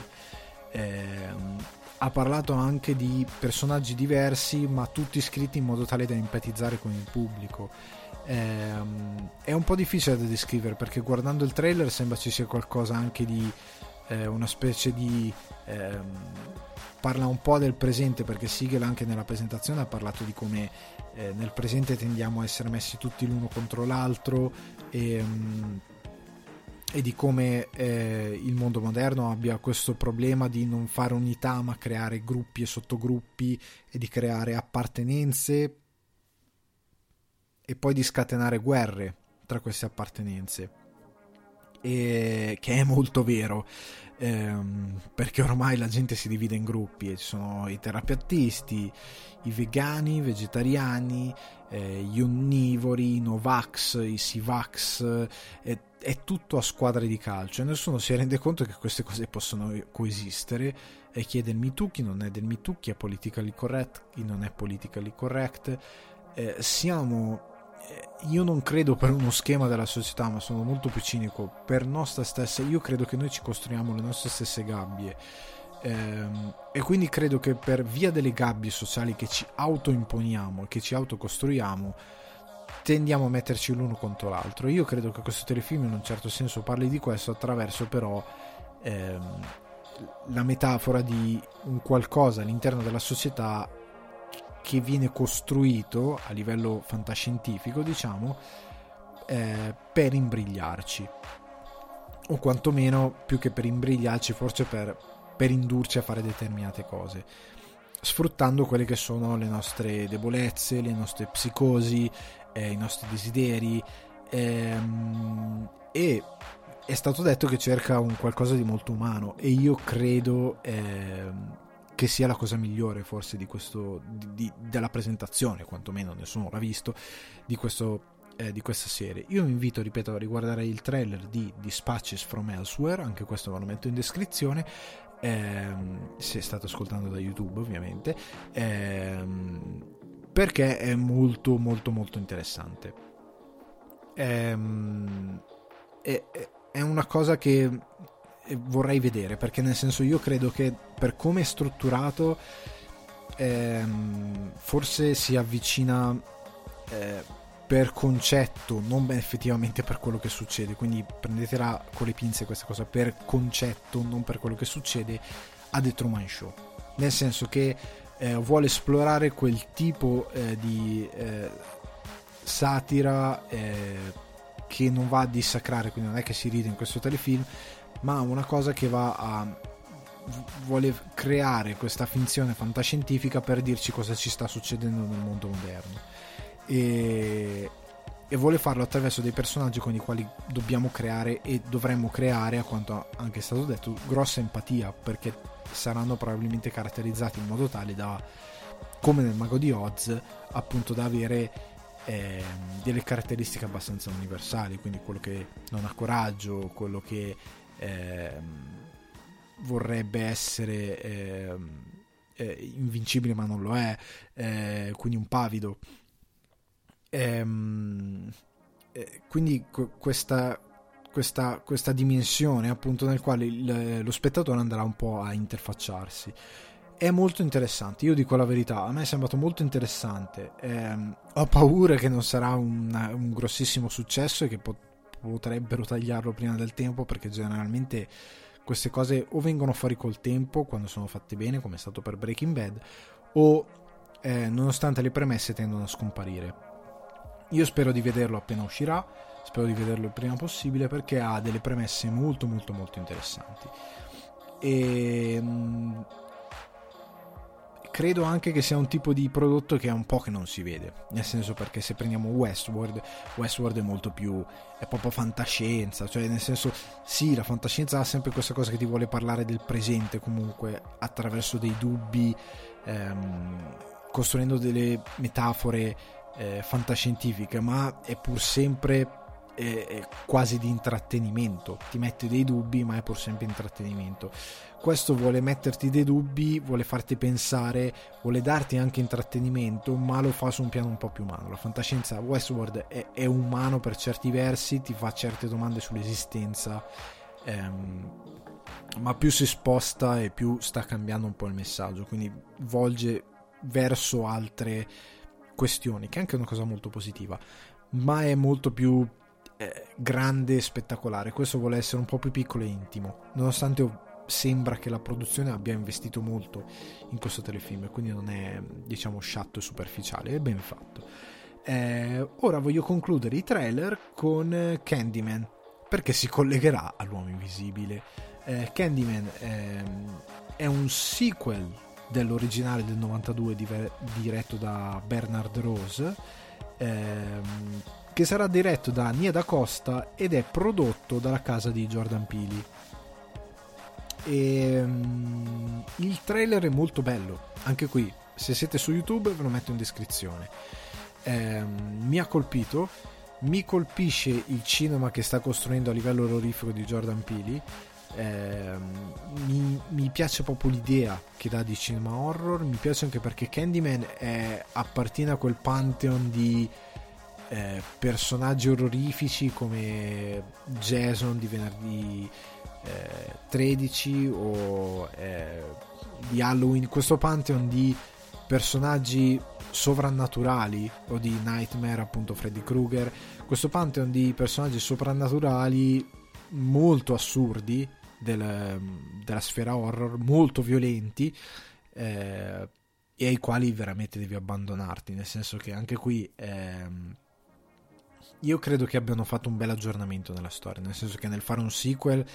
Eh, ha parlato anche di personaggi diversi ma tutti scritti in modo tale da empatizzare con il pubblico. Eh, è un po' difficile da descrivere perché guardando il trailer sembra ci sia qualcosa anche di eh, una specie di... Ehm, parla un po' del presente perché Siegel anche nella presentazione ha parlato di come eh, nel presente tendiamo a essere messi tutti l'uno contro l'altro e, um, e di come eh, il mondo moderno abbia questo problema di non fare unità ma creare gruppi e sottogruppi e di creare appartenenze e poi di scatenare guerre tra queste appartenenze e che è molto vero ehm, perché ormai la gente si divide in gruppi e ci sono i terapeutisti, i vegani, i vegetariani, eh, gli onnivori, i Novax, i Sivax, eh, è tutto a squadre di calcio e nessuno si rende conto che queste cose possono coesistere e chi è del MeToo, chi non è del MeToo, chi è politically correct, chi non è politically correct. Eh, siamo io non credo per uno schema della società, ma sono molto più cinico. Per nostra stessa, io credo che noi ci costruiamo le nostre stesse gabbie. Ehm, e quindi credo che per via delle gabbie sociali che ci autoimponiamo e che ci autocostruiamo, tendiamo a metterci l'uno contro l'altro. Io credo che questo telefilm in un certo senso parli di questo attraverso però ehm, la metafora di un qualcosa all'interno della società che viene costruito a livello fantascientifico, diciamo, eh, per imbrigliarci. O quantomeno, più che per imbrigliarci, forse per, per indurci a fare determinate cose. Sfruttando quelle che sono le nostre debolezze, le nostre psicosi, eh, i nostri desideri. Ehm, e è stato detto che cerca un qualcosa di molto umano e io credo ehm, che sia la cosa migliore forse di questo, di, di, della presentazione, quantomeno nessuno l'ha visto, di, questo, eh, di questa serie. Io vi invito, ripeto, a riguardare il trailer di Dispatches from Elsewhere, anche questo ve lo metto in descrizione, ehm, se state ascoltando da YouTube ovviamente, ehm, perché è molto molto molto interessante. Ehm, è, è una cosa che vorrei vedere perché nel senso io credo che per come è strutturato ehm, forse si avvicina eh, per concetto non effettivamente per quello che succede. Quindi prendetela con le pinze questa cosa per concetto non per quello che succede a The Truman Show. Nel senso che eh, vuole esplorare quel tipo eh, di eh, satira eh, che non va a dissacrare quindi non è che si ride in questo telefilm ma una cosa che va a vuole creare questa finzione fantascientifica per dirci cosa ci sta succedendo nel mondo moderno. E, e vuole farlo attraverso dei personaggi con i quali dobbiamo creare e dovremmo creare, a quanto anche è stato detto, grossa empatia perché saranno probabilmente caratterizzati in modo tale da, come nel Mago di Oz, appunto da avere eh, delle caratteristiche abbastanza universali, quindi quello che non ha coraggio, quello che eh, vorrebbe essere eh, eh, invincibile ma non lo è, eh, quindi un pavido. Ehm, eh, quindi questa, questa, questa, dimensione appunto nel quale il, lo spettatore andrà un po' a interfacciarsi è molto interessante io dico la verità a me è sembrato molto interessante eh, ho paura che non sarà un, un grossissimo successo e che pot- potrebbero tagliarlo prima del tempo perché generalmente queste cose o vengono fuori col tempo quando sono fatte bene come è stato per Breaking Bad o eh, nonostante le premesse tendono a scomparire. Io spero di vederlo appena uscirà spero di vederlo il prima possibile perché ha delle premesse molto molto molto interessanti. E mm, credo anche che sia un tipo di prodotto che è un po' che non si vede. Nel senso perché se prendiamo Westworld, Westworld è molto più. è proprio fantascienza. Cioè, nel senso, sì, la fantascienza ha sempre questa cosa che ti vuole parlare del presente comunque attraverso dei dubbi, ehm, costruendo delle metafore eh, fantascientifiche, ma è pur sempre è quasi di intrattenimento, ti mette dei dubbi ma è pur sempre intrattenimento. Questo vuole metterti dei dubbi, vuole farti pensare, vuole darti anche intrattenimento, ma lo fa su un piano un po' più umano. La fantascienza Westworld è, è umano per certi versi, ti fa certe domande sull'esistenza, ehm, ma più si sposta e più sta cambiando un po' il messaggio, quindi volge verso altre questioni, che è anche una cosa molto positiva, ma è molto più eh, grande e spettacolare. Questo vuole essere un po' più piccolo e intimo, nonostante sembra che la produzione abbia investito molto in questo telefilm, quindi non è diciamo sciatto e superficiale, è ben fatto. Eh, ora voglio concludere i trailer con Candyman, perché si collegherà all'uomo invisibile. Eh, Candyman ehm, è un sequel dell'originale del 92 diretto da Bernard Rose ehm, che sarà diretto da Nia da Costa ed è prodotto dalla casa di Jordan Peele. E, um, il trailer è molto bello, anche qui, se siete su YouTube ve lo metto in descrizione. Eh, mi ha colpito, mi colpisce il cinema che sta costruendo a livello orrorifico di Jordan Peele. Eh, mi, mi, piace proprio l'idea che dà di cinema horror. Mi piace anche perché Candyman è, appartiene a quel pantheon di eh, personaggi orrorifici come Jason di venerdì eh, 13 o eh, di Halloween, questo pantheon di personaggi sovrannaturali o di Nightmare appunto Freddy Krueger, questo pantheon di personaggi soprannaturali molto assurdi del, della sfera horror, molto violenti eh, e ai quali veramente devi abbandonarti, nel senso che anche qui ehm, io credo che abbiano fatto un bel aggiornamento nella storia, nel senso che nel fare un sequel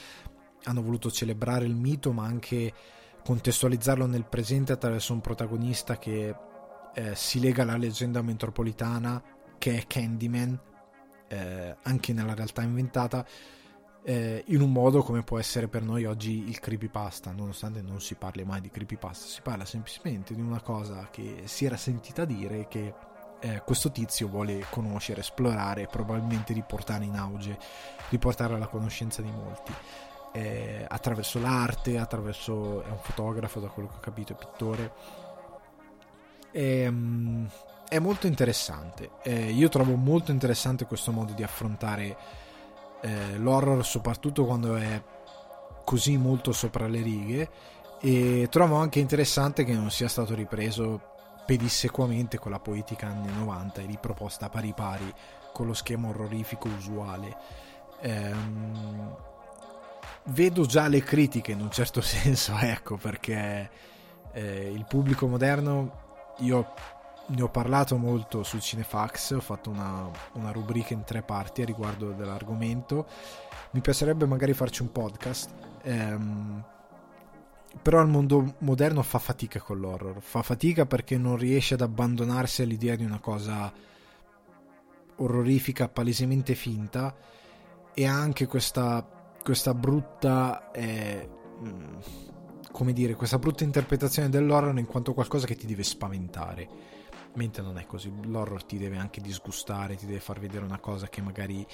hanno voluto celebrare il mito, ma anche contestualizzarlo nel presente attraverso un protagonista che eh, si lega alla leggenda metropolitana, che è Candyman, eh, anche nella realtà inventata, eh, in un modo come può essere per noi oggi il creepypasta, nonostante non si parli mai di creepypasta, si parla semplicemente di una cosa che si era sentita dire che eh, questo tizio vuole conoscere, esplorare e probabilmente riportare in auge, riportare alla conoscenza di molti. Eh, attraverso l'arte, attraverso è un fotografo, da quello che ho capito, è pittore. E, um, è molto interessante. Eh, io trovo molto interessante questo modo di affrontare eh, l'horror, soprattutto quando è così molto sopra le righe. E trovo anche interessante che non sia stato ripreso pedissequamente con la poetica anni 90 e riproposta pari pari con lo schema orrorifico usuale. Ehm, vedo già le critiche in un certo senso, ecco, perché eh, il pubblico moderno, io ne ho parlato molto su Cinefax, ho fatto una, una rubrica in tre parti a riguardo dell'argomento, mi piacerebbe magari farci un podcast. Ehm, però il mondo moderno fa fatica con l'horror, fa fatica perché non riesce ad abbandonarsi all'idea di una cosa orrorifica, palesemente finta. E ha anche questa, questa brutta, eh, mm, come dire, questa brutta interpretazione dell'horror in quanto qualcosa che ti deve spaventare. Mentre non è così, l'horror ti deve anche disgustare, ti deve far vedere una cosa che magari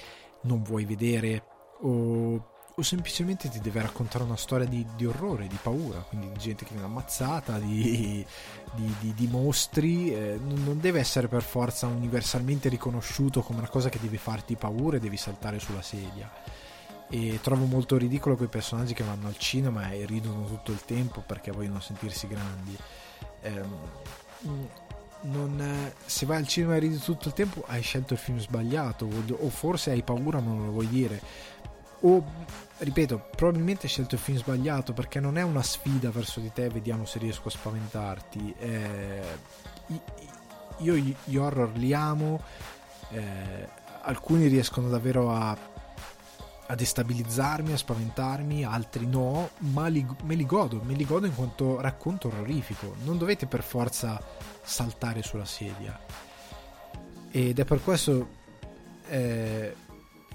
non vuoi vedere o o semplicemente ti deve raccontare una storia di, di orrore, di paura, quindi di gente che viene ammazzata, di, di, di mostri, eh, non deve essere per forza universalmente riconosciuto come una cosa che deve farti paura e devi saltare sulla sedia. E trovo molto ridicolo quei personaggi che vanno al cinema e ridono tutto il tempo perché vogliono sentirsi grandi. Eh, non, se vai al cinema e ridi tutto il tempo hai scelto il film sbagliato o, forse hai paura ma non lo vuoi dire o ripeto, probabilmente hai scelto il film sbagliato perché non è una sfida verso di te, vediamo se riesco a spaventarti. Eh, io gli horror li amo, eh, alcuni riescono davvero a, a destabilizzarmi, a spaventarmi, altri no, ma li, me li godo, me li godo in quanto racconto orrorifico. Non dovete per forza saltare sulla sedia. Ed è per questo eh,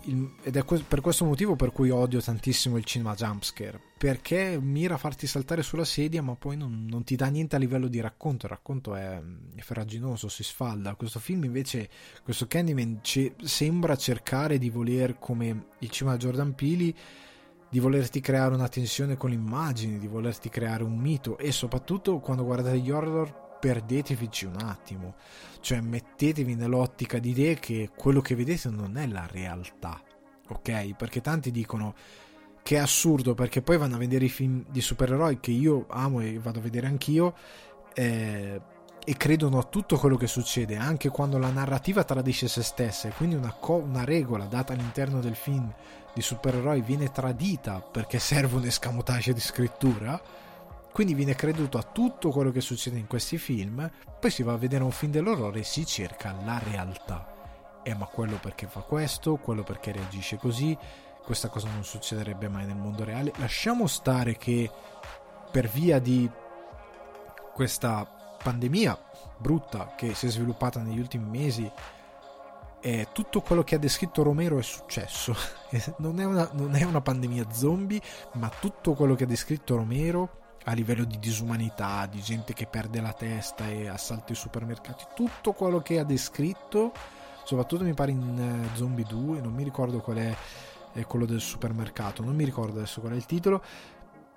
il, ed è per questo motivo per cui odio tantissimo il cinema jumpscare perché mira a farti saltare sulla sedia ma poi non, non ti dà niente a livello di racconto. Il racconto è, è ferraginoso, si sfalda. Questo film invece, questo Candyman ce- sembra cercare di voler come il cinema Jordan Peele di volerti creare una tensione con l'immagine di volerti creare un mito. E soprattutto quando guardate gli horror perdetevici un attimo, cioè mettetevi nell'ottica di idee che quello che vedete non è la realtà, ok? Perché tanti dicono che è assurdo perché poi vanno a vedere i film di supereroi che io amo e vado a vedere anch'io eh, e credono a tutto quello che succede, anche quando la narrativa tradisce se stessa e quindi una, co- una regola data all'interno del film di supereroi viene tradita perché serve un escamotage di scrittura quindi viene creduto a tutto quello che succede in questi film, poi si va a vedere un film dell'orrore e si cerca la realtà. Eh ma quello perché fa questo, quello perché reagisce così, questa cosa non succederebbe mai nel mondo reale. Lasciamo stare che per via di questa pandemia brutta che si è sviluppata negli ultimi mesi, eh, tutto quello che ha descritto Romero è successo. non, è una, non è una pandemia zombie, ma tutto quello che ha descritto Romero a livello di disumanità, di gente che perde la testa e assalta i supermercati, tutto quello che ha descritto, soprattutto mi pare in uh, Zombie 2, non mi ricordo qual è, è quello del supermercato, non mi ricordo adesso qual è il titolo,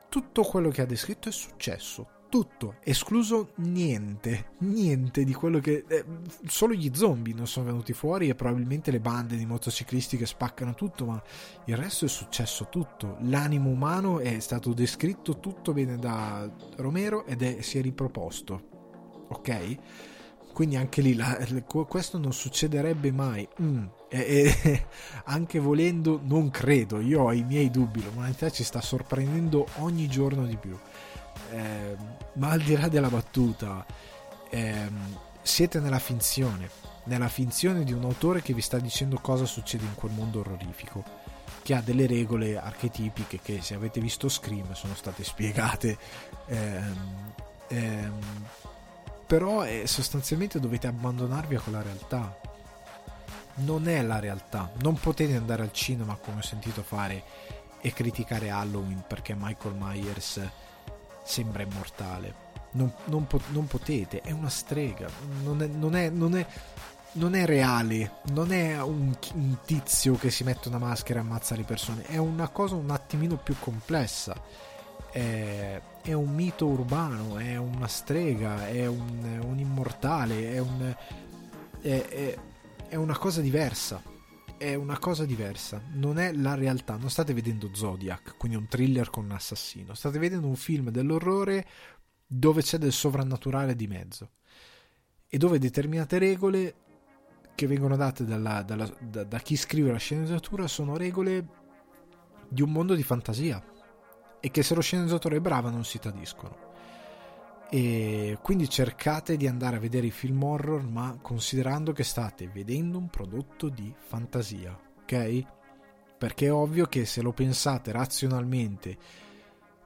tutto quello che ha descritto è successo, tutto, escluso niente, niente di quello che... Eh, solo gli zombie non sono venuti fuori e probabilmente le bande di motociclisti che spaccano tutto, ma il resto è successo tutto. L'animo umano è stato descritto tutto bene da Romero ed è, si è riproposto, ok? Quindi anche lì la, questo non succederebbe mai. Mm. E, e, anche volendo, non credo. Io ho i miei dubbi. L'umanità ci sta sorprendendo ogni giorno di più eh, ma al di là della battuta, eh, siete nella finzione, nella finzione di un autore che vi sta dicendo cosa succede in quel mondo orrorifico, che ha delle regole archetipiche che se avete visto Scream sono state spiegate. Ehm, ehm, però eh, sostanzialmente dovete abbandonarvi a quella realtà. Non è la realtà, non potete andare al cinema come ho sentito fare e criticare Halloween perché Michael Myers sembra immortale. Non, non, non potete, è una strega, non è, non è, non è, non è reale, non è un, un, tizio che si mette una maschera e ammazza le persone, è una cosa un attimino più complessa. È, è un mito urbano, è una strega, è un, un immortale, è, un, è, è una cosa diversa è una cosa diversa, non è la realtà, non state vedendo Zodiac, quindi un thriller con un assassino, state vedendo un film dell'orrore dove c'è del sovrannaturale di mezzo e dove determinate regole che vengono date dalla, dalla, da, da chi scrive la sceneggiatura sono regole di un mondo di fantasia e che se lo sceneggiatore è bravo non si tradiscono e quindi cercate di andare a vedere i film horror ma considerando che state vedendo un prodotto di fantasia ok? Perché è ovvio che se lo pensate razionalmente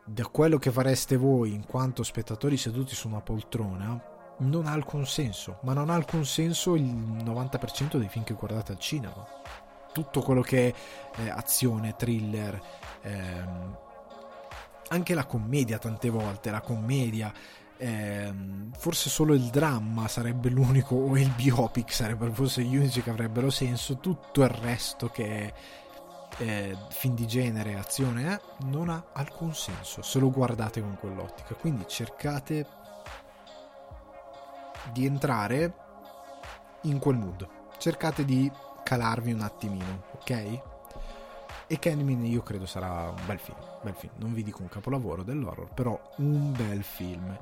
da quello che fareste voi in quanto spettatori seduti su una poltrona non ha alcun senso. Ma non ha alcun senso il 90% dei film che guardate al cinema. Tutto quello che è eh, azione thriller ehm, anche la commedia tante volte la commedia eh, forse solo il dramma sarebbe l'unico o il biopic sarebbero forse gli unici che avrebbero senso. Tutto il resto che è eh, film di genere azione eh, non ha alcun senso se lo guardate con quell'ottica. Quindi cercate di entrare in quel mood. Cercate di calarvi un attimino ok? E Candyman io credo sarà un bel film, bel film. Non vi dico un capolavoro dell'horror però un bel film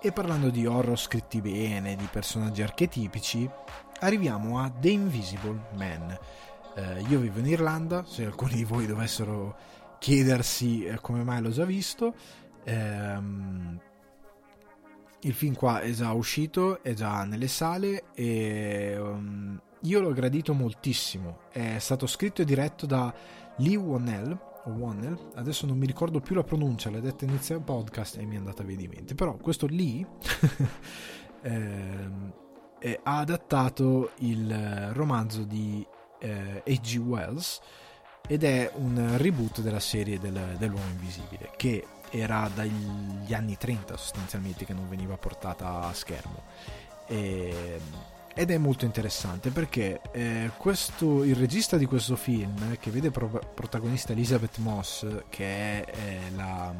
e parlando di horror scritti bene, di personaggi archetipici, arriviamo a The Invisible Man. Eh, io vivo in Irlanda, se alcuni di voi dovessero chiedersi eh, come mai l'ho già visto, ehm, il film qua è già uscito, è già nelle sale e um, io l'ho gradito moltissimo. È stato scritto e diretto da Lee Wannell, Wannell, adesso non mi ricordo più la pronuncia, l'ha detta inizio podcast e mi è andata via di mente, però questo Lee eh, ha adattato il romanzo di eh, H.G. Wells ed è un reboot della serie del, dell'uomo invisibile che era dagli anni 30 sostanzialmente che non veniva portata a schermo e, ed è molto interessante perché eh, questo, il regista di questo film che vede pro- protagonista Elizabeth Moss che è eh, la,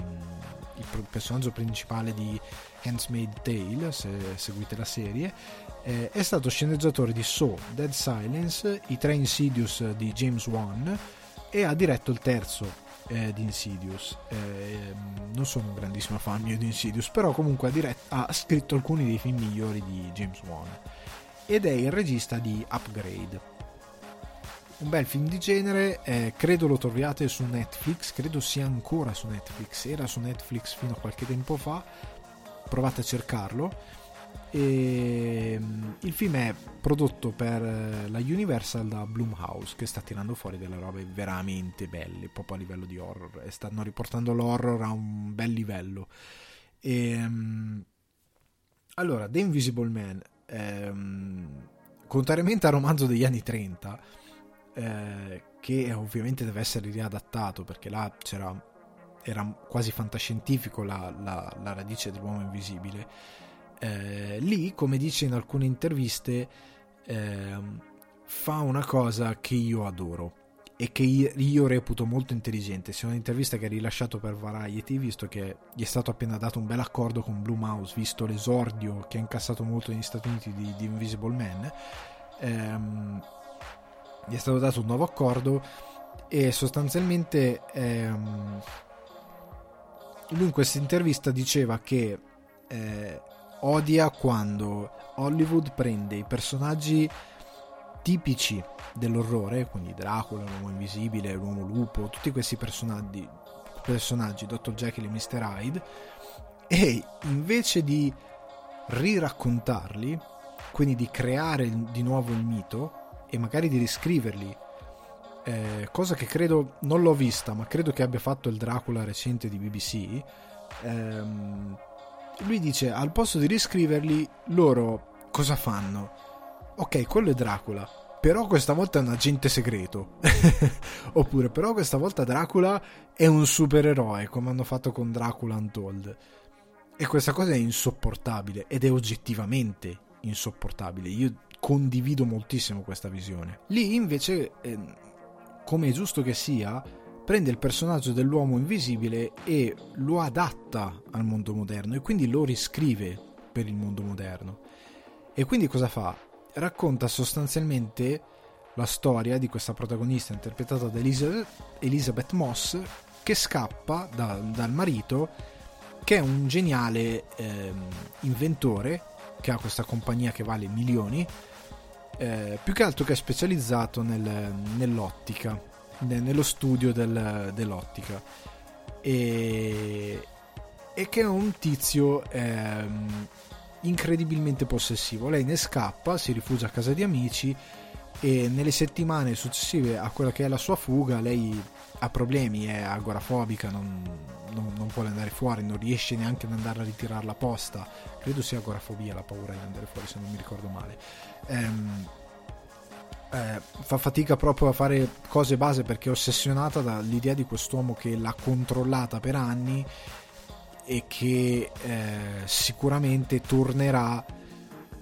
il personaggio principale di Handsmaid Tale se seguite la serie eh, è stato sceneggiatore di Saw, Dead Silence, i tre Insidious di James Wan e ha diretto il terzo eh, di Insidious. Eh, non sono un grandissimo fan mio di Insidious, però comunque ha, diretto, ha, scritto alcuni dei film migliori di James Wan ed è il regista di Upgrade. Un bel film di genere, eh, credo lo troviate su Netflix, credo sia ancora su Netflix, era su Netflix fino a qualche tempo fa, provate a cercarlo e mm, il film è prodotto per eh, la Universal da Blumhouse che sta tirando fuori delle robe veramente belle proprio a livello di horror e stanno riportando l'horror a un bel livello e, um, allora The Invisible Man ehm, contrariamente al romanzo degli anni 30 eh, che ovviamente deve essere riadattato perché là era quasi fantascientifico la, la, la radice dell'uomo invisibile eh, lì, come dice in alcune interviste, eh, fa una cosa che io adoro e che io, reputo molto intelligente. C'è un'intervista che ha rilasciato per Variety, visto che gli è stato appena dato un bel accordo con Blue Mouse, visto l'esordio che ha incassato molto negli Stati Uniti di, di Invisible Man. Ehm, gli è stato dato un nuovo accordo e sostanzialmente ehm, lui in questa intervista diceva che eh, odia quando Hollywood prende i personaggi tipici dell'orrore, quindi Dracula, l'uomo invisibile, l'uomo lupo, tutti questi personaggi, personaggi Dr. Jekyll e Mr. Hyde, e invece di riraccontarli, quindi di creare di nuovo il mito e magari di riscriverli, eh, cosa che credo non l'ho vista, ma credo che abbia fatto il Dracula recente di BBC. Ehm, lui dice al posto di riscriverli loro cosa fanno ok quello è Dracula. Però questa volta è un agente segreto. Oppure però questa volta Dracula è un supereroe come hanno fatto con Dracula Untold. E questa cosa è insopportabile ed è oggettivamente insopportabile. Io condivido moltissimo questa visione. Lì invece eh, come è giusto che sia prende il personaggio dell'uomo invisibile e lo adatta al mondo moderno e quindi lo riscrive per il mondo moderno. E quindi cosa fa? Racconta sostanzialmente la storia di questa protagonista interpretata da Elizabeth, Elizabeth Moss che scappa da, dal marito che è un geniale eh, inventore che ha questa compagnia che vale milioni eh, più che altro che è specializzato nel, nell'ottica nello studio del, dell'ottica. E, e, che è un tizio ehm, incredibilmente possessivo. Lei ne scappa si rifugia a casa di amici e nelle settimane successive a quella che è la sua fuga lei ha problemi è agorafobica non, non, non vuole andare fuori non riesce neanche ad andare a ritirare la posta credo sia agorafobia la paura di andare fuori se non mi ricordo male. Ehm, eh, fa fatica proprio a fare cose base perché è ossessionata dall'idea di quest'uomo che l'ha controllata per anni e che eh, sicuramente tornerà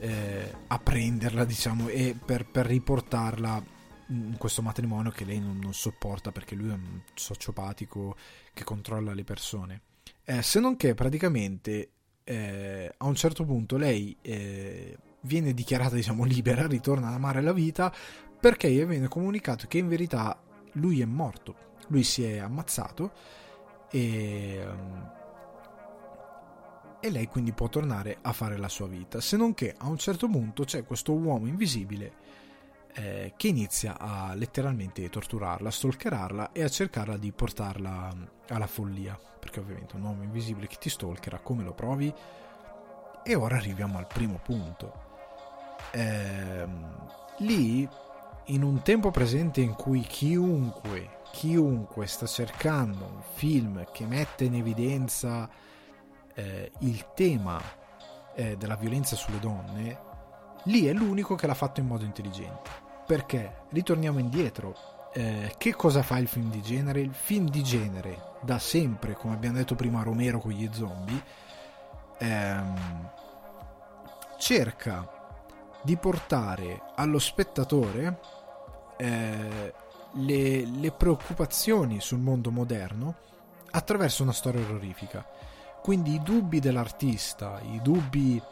eh, a prenderla diciamo e per, per, riportarla in questo matrimonio che lei non, non, sopporta perché lui è un sociopatico che controlla le persone. Eh, se non che praticamente eh, a un certo punto lei eh, viene dichiarata diciamo libera, ritorna ad amare la vita perché gli viene comunicato che in verità lui è morto, lui si è ammazzato e, e lei quindi può tornare a fare la sua vita, se non che a un certo punto c'è questo uomo invisibile eh, che inizia a letteralmente torturarla, stalkerarla e a cercarla di portarla alla follia, perché ovviamente un uomo invisibile che ti stalkera, come lo provi? E ora arriviamo al primo punto. Eh, lì in un tempo presente in cui chiunque, chiunque sta cercando un film che mette in evidenza eh, il tema eh, della violenza sulle donne, lì è l'unico che l'ha fatto in modo intelligente. Perché, ritorniamo indietro, eh, che cosa fa il film di genere? Il film di genere, da sempre, come abbiamo detto prima Romero con gli zombie, ehm, cerca di portare allo spettatore eh, le, le preoccupazioni sul mondo moderno attraverso una storia orrorifica. Quindi i dubbi dell'artista, i dubbi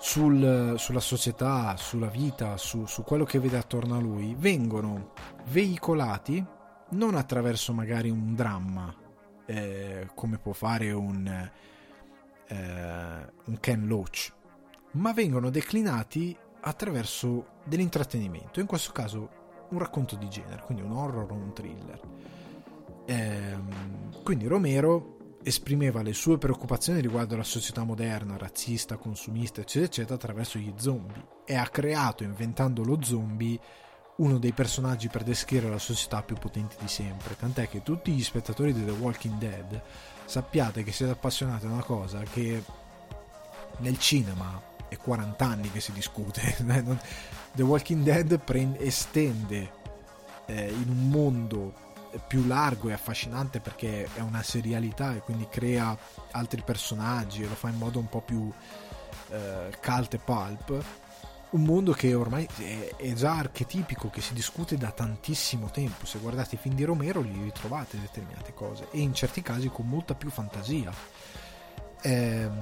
sul, sulla società, sulla vita, su, su, quello che vede attorno a lui, vengono veicolati non attraverso magari un dramma, eh, come può fare un, eh, un Ken Loach, ma vengono declinati attraverso dell'intrattenimento, in questo caso un racconto di genere, quindi un horror o un thriller. Ehm, quindi Romero esprimeva le sue preoccupazioni riguardo alla società moderna, razzista, consumista, eccetera, eccetera, attraverso gli zombie e ha creato, inventando lo zombie, uno dei personaggi per descrivere la società più potenti di sempre. Tant'è che tutti gli spettatori di The Walking Dead sappiate che siete appassionati a una cosa che nel cinema è 40 anni che si discute. The Walking Dead prende, estende eh, in un mondo più largo e affascinante perché è una serialità e quindi crea altri personaggi e lo fa in modo un po' più eh, cult e pulp. Un mondo che ormai è, già archetipico che si discute da tantissimo tempo. Se guardate i film di Romero li ritrovate determinate cose e in certi casi con molta più fantasia. Ehm,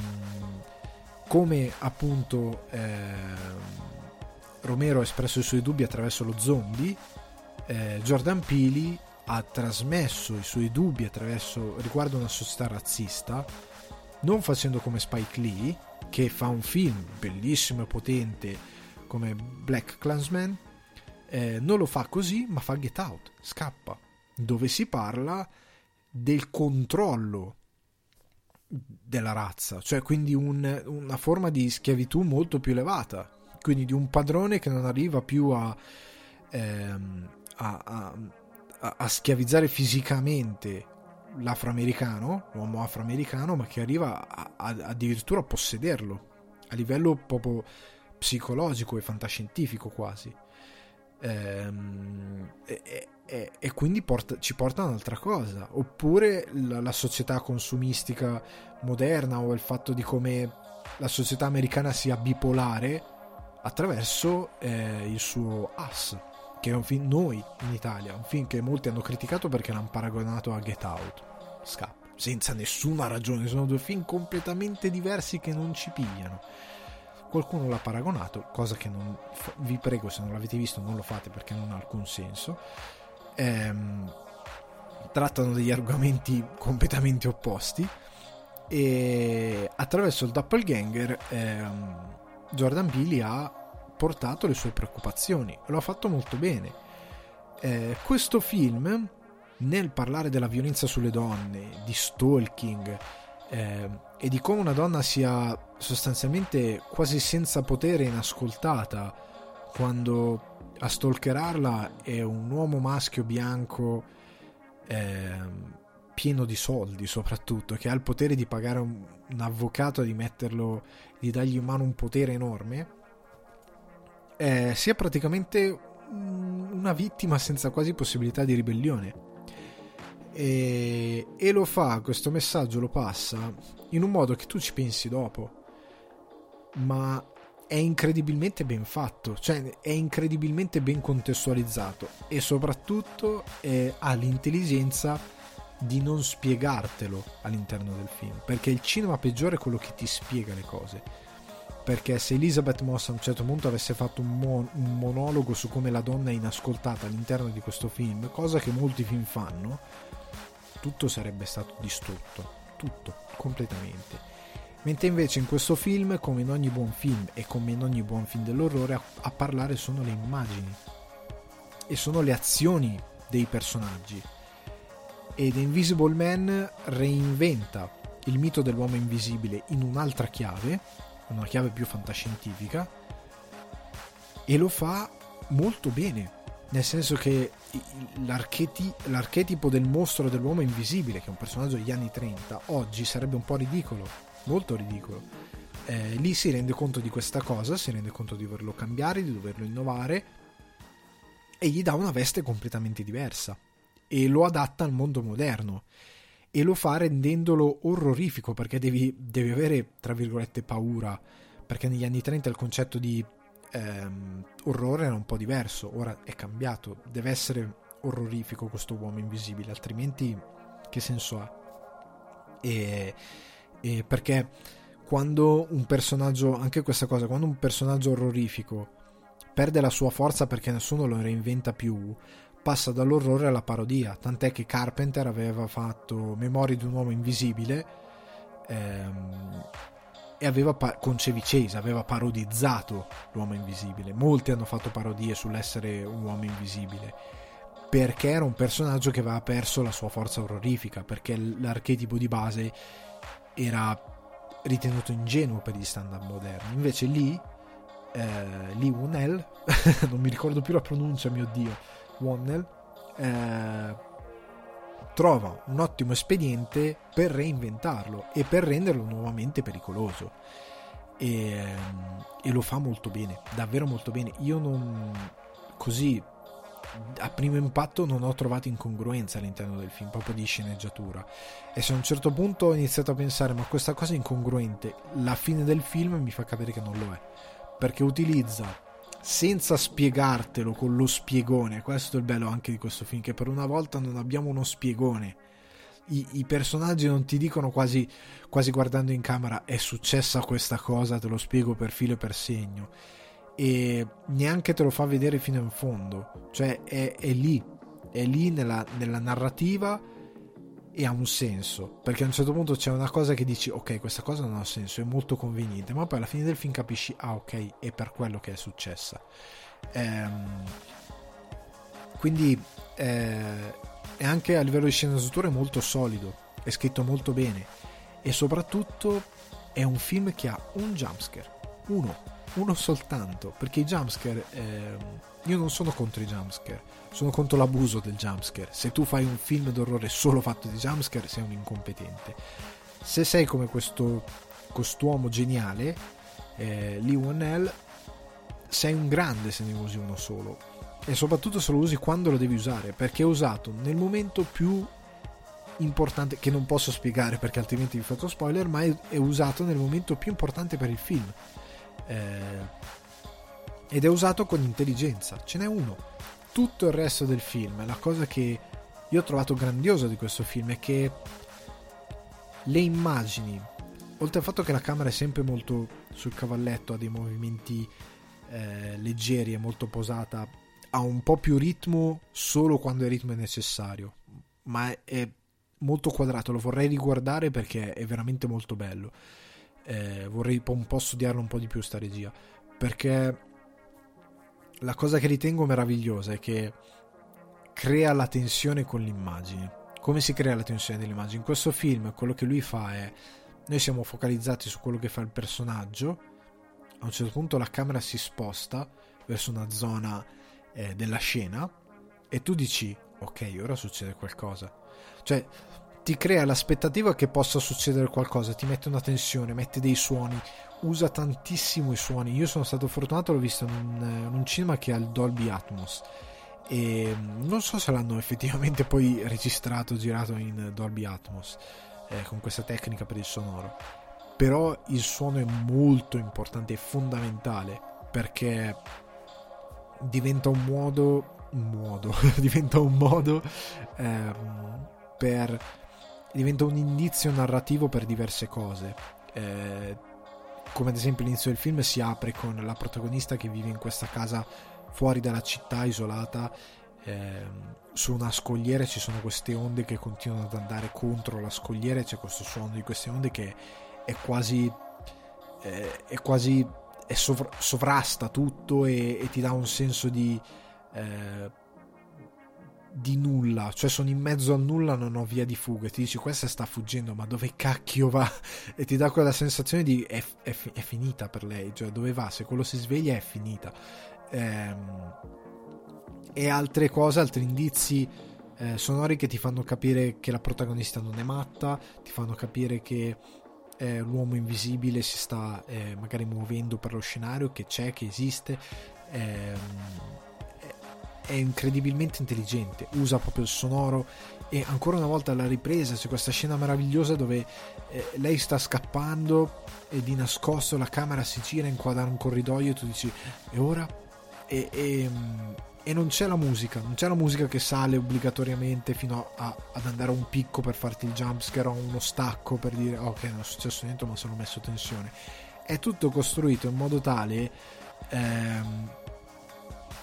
come appunto ehm, Romero ha espresso i suoi dubbi attraverso lo zombie eh, Jordan Peele ha trasmesso i suoi dubbi attraverso riguardo una società razzista, non facendo come Spike Lee, che fa un film bellissimo e potente come Black Clansman, eh, non lo fa così, ma fa Get Out, scappa, dove si parla del controllo della razza, cioè quindi un, una forma di schiavitù molto più elevata, quindi di un padrone che non arriva più a, ehm, a, a a, schiavizzare fisicamente l'afroamericano, l'uomo afroamericano, ma che arriva a, a, addirittura a possederlo a livello proprio psicologico e fantascientifico quasi. Ehm, e, e, e, quindi porta, ci porta a un'altra cosa. Oppure la, la, società consumistica moderna o il fatto di come la società americana sia bipolare attraverso eh, il suo as che è un film noi in Italia, un film che molti hanno criticato perché l'hanno paragonato a Get Out. Scappa, senza nessuna ragione, sono due film completamente diversi che non ci pigliano. Qualcuno l'ha paragonato, cosa che non, vi prego se non l'avete visto non lo fate perché non ha alcun senso. Ehm, trattano degli argomenti completamente opposti e attraverso il doppelganger ehm, Jordan Peele ha portato le sue preoccupazioni. Lo ha fatto molto bene. Eh, questo film, nel parlare della violenza sulle donne, di stalking eh, e di come una donna sia sostanzialmente quasi senza potere inascoltata quando a stalkerarla è un uomo maschio bianco eh, pieno di soldi soprattutto che ha il potere di pagare un, un avvocato di metterlo di dargli in mano un potere enorme eh, sia praticamente una vittima senza quasi possibilità di ribellione. E, e, lo fa, questo messaggio lo passa in un modo che tu ci pensi dopo, ma è incredibilmente ben fatto, cioè è incredibilmente ben contestualizzato e soprattutto eh, ha l'intelligenza di non spiegartelo all'interno del film, perché il cinema peggiore è quello che ti spiega le cose perché se Elizabeth Moss a un certo punto avesse fatto un, mo- un, monologo su come la donna è inascoltata all'interno di questo film, cosa che molti film fanno, tutto sarebbe stato distrutto, tutto, completamente. Mentre invece in questo film, come in ogni buon film e come in ogni buon film dell'orrore, a, a parlare sono le immagini e sono le azioni dei personaggi. Ed Invisible Man reinventa il mito dell'uomo invisibile in un'altra chiave una chiave più fantascientifica e lo fa molto bene. Nel senso che l'archeti- l'archetipo del mostro dell'uomo invisibile, che è un personaggio degli anni 30, oggi sarebbe un po' ridicolo, molto ridicolo. Eh, lì si rende conto di questa cosa, si rende conto di doverlo cambiare, di doverlo innovare e gli dà una veste completamente diversa e lo adatta al mondo moderno e lo fa rendendolo orrorifico perché devi, devi avere, tra virgolette, paura perché negli anni 30 il concetto di ehm, orrore era un po' diverso, ora è cambiato, deve essere orrorifico questo uomo invisibile, altrimenti che senso ha? E, e perché quando un personaggio, anche questa cosa, quando un personaggio orrorifico perde la sua forza perché nessuno lo reinventa più, passa dall'orrore alla parodia, tant'è che Carpenter aveva fatto Memorie di un uomo invisibile ehm, e aveva con Chevy Chase aveva parodizzato l'uomo invisibile. Molti hanno fatto parodie sull'essere un uomo invisibile perché era un personaggio che aveva perso la sua forza orrorifica, perché l'archetipo di base era ritenuto ingenuo per gli standard moderni. Invece lì, eh, Lee Wonnell, non mi ricordo più la pronuncia, mio dio, Wonnell, eh, trova un ottimo espediente per reinventarlo e per renderlo nuovamente pericoloso. E, e, lo fa molto bene, davvero molto bene. Io non così a primo impatto non ho trovato incongruenza all'interno del film, proprio di sceneggiatura. E se a un certo punto ho iniziato a pensare, ma questa cosa è incongruente, la fine del film mi fa capire che non lo è. Perché utilizza senza spiegartelo con lo spiegone. Questo è il bello anche di questo film, che per una volta non abbiamo uno spiegone. I, i personaggi non ti dicono quasi, quasi guardando in camera è successa questa cosa, te lo spiego per filo e per segno. E neanche te lo fa vedere fino in fondo. Cioè è, è lì, è lì nella, nella narrativa e ha un senso perché a un certo punto c'è una cosa che dici ok questa cosa non ha senso è molto conveniente ma poi alla fine del film capisci ah ok è per quello che è successa ehm, quindi eh, è anche a livello di sceneggiatura molto solido è scritto molto bene e soprattutto è un film che ha un jumpscare uno uno soltanto perché i jumpscare eh, io non sono contro i jumpscare sono contro l'abuso del jumpscare. Se tu fai un film d'orrore solo fatto di jumpscare, sei un incompetente. Se sei come questo quest'uomo geniale, eh, Lee Wannell, sei un grande se ne usi uno solo. E soprattutto se lo usi quando lo devi usare, perché è usato nel momento più importante, che non posso spiegare perché altrimenti vi faccio spoiler, ma è, è usato nel momento più importante per il film. Eh, ed è usato con intelligenza. Ce n'è uno tutto il resto del film. La cosa che io ho trovato grandiosa di questo film è che le immagini, oltre al fatto che la camera è sempre molto sul cavalletto, ha dei movimenti eh, leggeri e molto posata, ha un po' più ritmo solo quando il ritmo è necessario, ma è molto quadrato, lo vorrei riguardare perché è veramente molto bello. Eh, vorrei un po' studiarlo un po' di più sta regia perché la cosa che ritengo meravigliosa è che crea la tensione con l'immagine. Come si crea la tensione dell'immagine? In questo film quello che lui fa è noi siamo focalizzati su quello che fa il personaggio, a un certo punto la camera si sposta verso una zona eh, della scena e tu dici ok, ora succede qualcosa. Cioè ti crea l'aspettativa che possa succedere qualcosa, ti mette una tensione, mette dei suoni, usa tantissimo i suoni. Io sono stato fortunato, l'ho visto in un, in un cinema che ha il Dolby Atmos e mm, non so se l'hanno effettivamente poi registrato, girato in Dolby Atmos eh, con questa tecnica per il sonoro. Però il suono è molto importante, è fondamentale perché diventa un modo, un modo, diventa un modo ehm, per diventa un indizio narrativo per diverse cose. Eh, come ad esempio l'inizio del film si apre con la protagonista che vive in questa casa fuori dalla città isolata eh, su una scogliera ci sono queste onde che continuano ad andare contro la scogliera e c'è questo suono di queste onde che è quasi eh, è quasi è sovra- sovrasta tutto e, e, ti dà un senso di eh, di nulla, cioè sono in mezzo a nulla, non ho via di fuga. Ti dici questa sta fuggendo, ma dove cacchio va? E ti dà quella sensazione di è, è, è finita per lei, cioè dove va? Se quello si sveglia è finita. ehm, e altre cose, altri indizi eh, sonori che ti fanno capire che la protagonista non è matta, ti fanno capire che eh, l'uomo invisibile si sta eh, magari muovendo per lo scenario, che c'è, che esiste. Ehm, è incredibilmente intelligente, usa proprio il sonoro e ancora una volta la ripresa, c'è questa scena meravigliosa dove eh, lei sta scappando e di nascosto la camera si gira, inquadra un corridoio e tu dici e ora? E, e, e, non c'è la musica, non c'è la musica che sale obbligatoriamente fino a, ad andare a un picco per farti il jumpscare o uno stacco per dire ok non è successo niente ma sono messo tensione. È tutto costruito in modo tale ehm,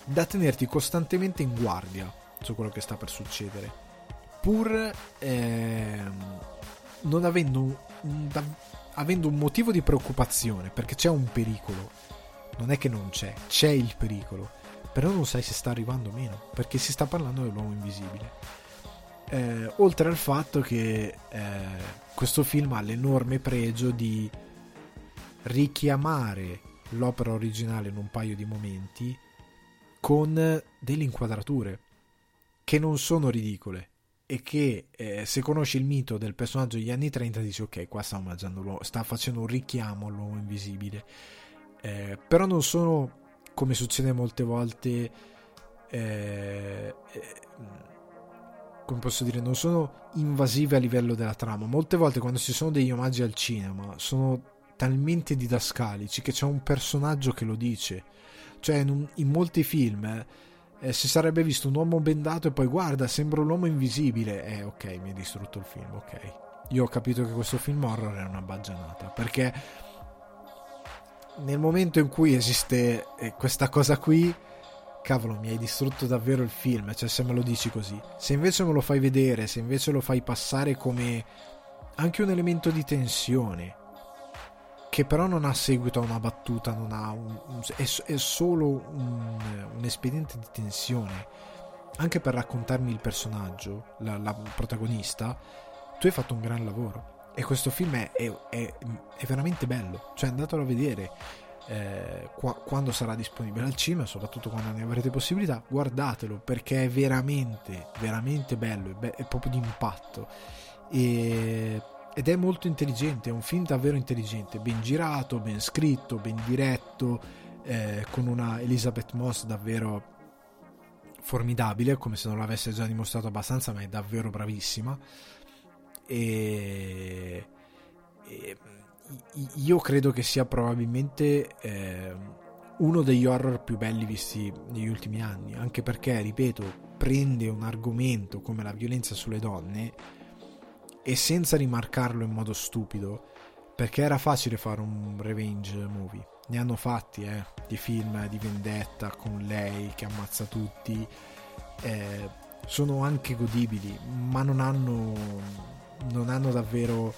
da tenerti costantemente in guardia su quello che sta per succedere, pur ehm, non avendo un, da, avendo un motivo di preoccupazione, perché c'è un pericolo. Non è che non c'è, c'è il pericolo, però non sai se sta arrivando o meno, perché si sta parlando dell'uomo invisibile. Eh, oltre al fatto che eh, questo film ha l'enorme pregio di richiamare l'opera originale in un paio di momenti con delle inquadrature che non sono ridicole e che eh, se conosci il mito del personaggio degli anni 30 dici ok qua sta omaggiando sta facendo un richiamo all'uomo invisibile. Eh, però non sono come succede molte volte eh, eh, come posso dire non sono invasive a livello della trama. Molte volte quando ci sono degli omaggi al cinema sono talmente didascalici che c'è un personaggio che lo dice cioè, in, in molti film eh, si sarebbe visto un uomo bendato e poi guarda, sembra un uomo invisibile. Eh, ok, mi hai distrutto il film, ok. Io ho capito che questo film horror è una baggianata perché nel momento in cui esiste eh, questa cosa qui, cavolo, mi hai distrutto davvero il film. Cioè, se me lo dici così, se invece me lo fai vedere, se invece lo fai passare come anche un elemento di tensione che però non ha seguito a una battuta, un, un, è, è, solo un, un, espediente di tensione. Anche per raccontarmi il personaggio, la, la, protagonista, tu hai fatto un gran lavoro. E questo film è, è, è veramente bello. Cioè, andatelo a vedere eh, qua, quando sarà disponibile al cinema, soprattutto quando ne avrete possibilità. Guardatelo perché è veramente, veramente bello. È, è proprio di impatto. E ed è molto intelligente, è un film davvero intelligente, ben girato, ben scritto, ben diretto, eh, con una Elizabeth Moss davvero formidabile, come se non l'avesse già dimostrato abbastanza, ma è davvero bravissima. E, e io credo che sia probabilmente eh, uno degli horror più belli visti negli ultimi anni, anche perché, ripeto, prende un argomento come la violenza sulle donne e senza rimarcarlo in modo stupido, perché era facile fare un revenge movie. Ne hanno fatti, eh, di film di vendetta con lei che ammazza tutti. Eh, sono anche godibili, ma non hanno, non hanno davvero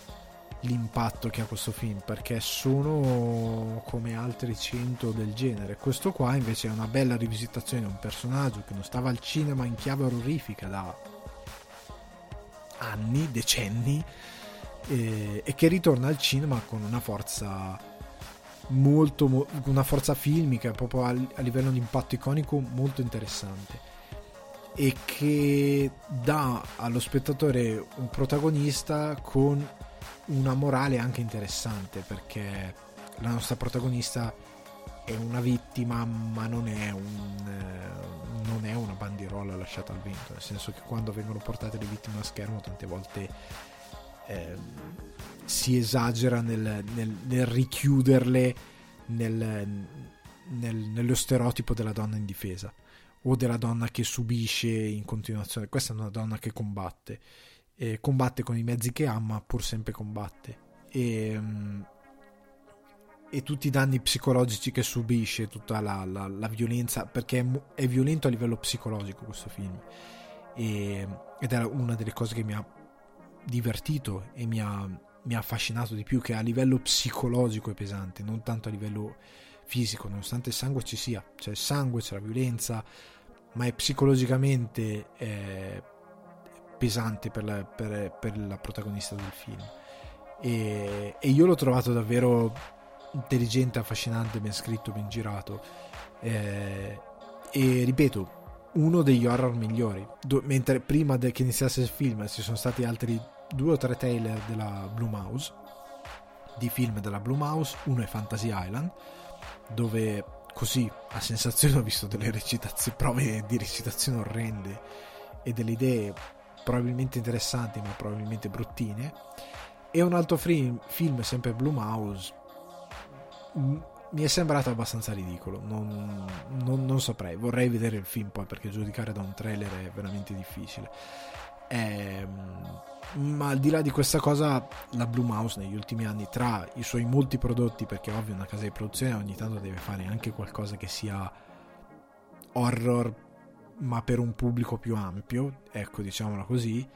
l'impatto che ha questo film perché sono come altri 100 del genere questo qua invece è una bella rivisitazione di un personaggio che non stava al cinema in chiave orrifica da anni, decenni, e, e che ritorna al cinema con una forza molto, una forza filmica, proprio a, a livello di impatto iconico molto interessante. E che dà allo spettatore un protagonista con una morale anche interessante perché la nostra protagonista è una vittima ma non è, un, eh, non è una bandiera lasciata al vento nel senso che quando vengono portate le vittime a schermo tante volte eh, si esagera nel, nel, nel richiuderle nel, nello stereotipo della donna indifesa o della donna che subisce in continuazione. Questa è una donna che combatte e combatte con i mezzi che ha ma pur sempre combatte. E mm, e tutti i danni psicologici che subisce, tutta la, la, la violenza, perché è, è, violento a livello psicologico questo film. E, ed è una delle cose che mi ha divertito e mi ha, mi ha affascinato di più, che a livello psicologico è pesante, non tanto a livello fisico, nonostante il sangue ci sia, c'è il sangue, c'è la violenza, ma è psicologicamente eh, pesante per la, per, per la, protagonista del film. E, e io l'ho trovato davvero intelligente, affascinante, ben scritto, ben girato. eh, e ripeto uno degli horror migliori Do- mentre prima de- che iniziasse il film ci sono stati altri due o tre trailer della Blue Mouse di film della Blue Mouse uno è Fantasy Island dove così a sensazione ho visto delle recitazioni prove di recitazione orrende e delle idee probabilmente interessanti ma probabilmente bruttine e un altro film, film sempre Blue Mouse mi è sembrato abbastanza ridicolo. Non, non, non, saprei, vorrei vedere il film poi perché giudicare da un trailer è veramente difficile. Ehm, ma al di là di questa cosa, la Blue Mouse negli ultimi anni, tra i suoi molti prodotti, perché ovvio una casa di produzione ogni tanto deve fare anche qualcosa che sia horror, ma per un pubblico più ampio, ecco diciamola così,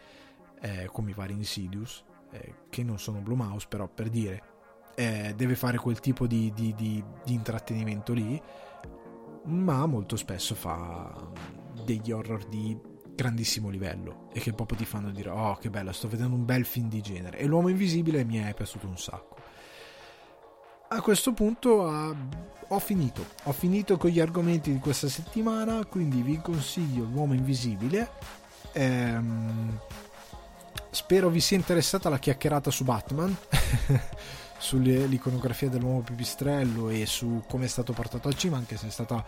eh, come i vari Insidious, eh, che non sono Blue Mouse, però per dire eh, deve fare quel tipo di, di, di, di, intrattenimento lì, ma molto spesso fa degli horror di grandissimo livello e che proprio ti fanno dire oh che bello sto vedendo un bel film di genere. E l'uomo invisibile mi è piaciuto un sacco. A questo punto uh, ho finito. Ho finito con gli argomenti di questa settimana quindi vi consiglio l'uomo invisibile. Ehm, spero vi sia interessata la chiacchierata su Batman sull'iconografia dell'uomo pipistrello e su come è stato portato al cinema, anche se è stata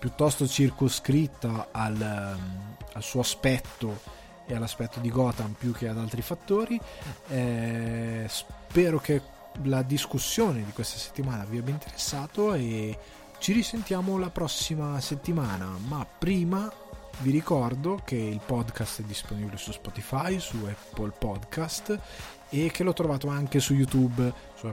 piuttosto circoscritta al, ehm, al suo aspetto e all'aspetto di Gotham più che ad altri fattori. Eh, spero che la discussione di questa settimana vi abbia interessato e ci risentiamo la prossima settimana, ma prima vi ricordo che il podcast è disponibile su Spotify, su Apple Podcast e che l'ho trovato anche su YouTube, su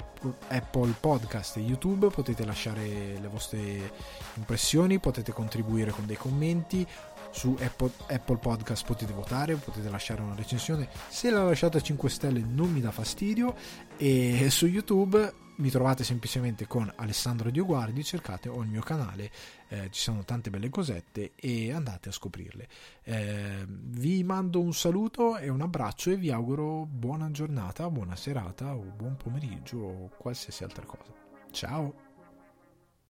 Apple Podcast e YouTube. Potete lasciare le vostre impressioni, potete contribuire con dei commenti. Su Apple, Podcast potete votare, potete lasciare una recensione. Se la lasciate a 5 stelle non mi dà fastidio. E su YouTube mi trovate semplicemente con Alessandro Dioguardi, cercate ho il mio canale, eh, ci sono tante belle cosette e andate a scoprirle. Eh, vi mando un saluto e un abbraccio e vi auguro buona giornata, buona serata o buon pomeriggio o qualsiasi altra cosa. Ciao!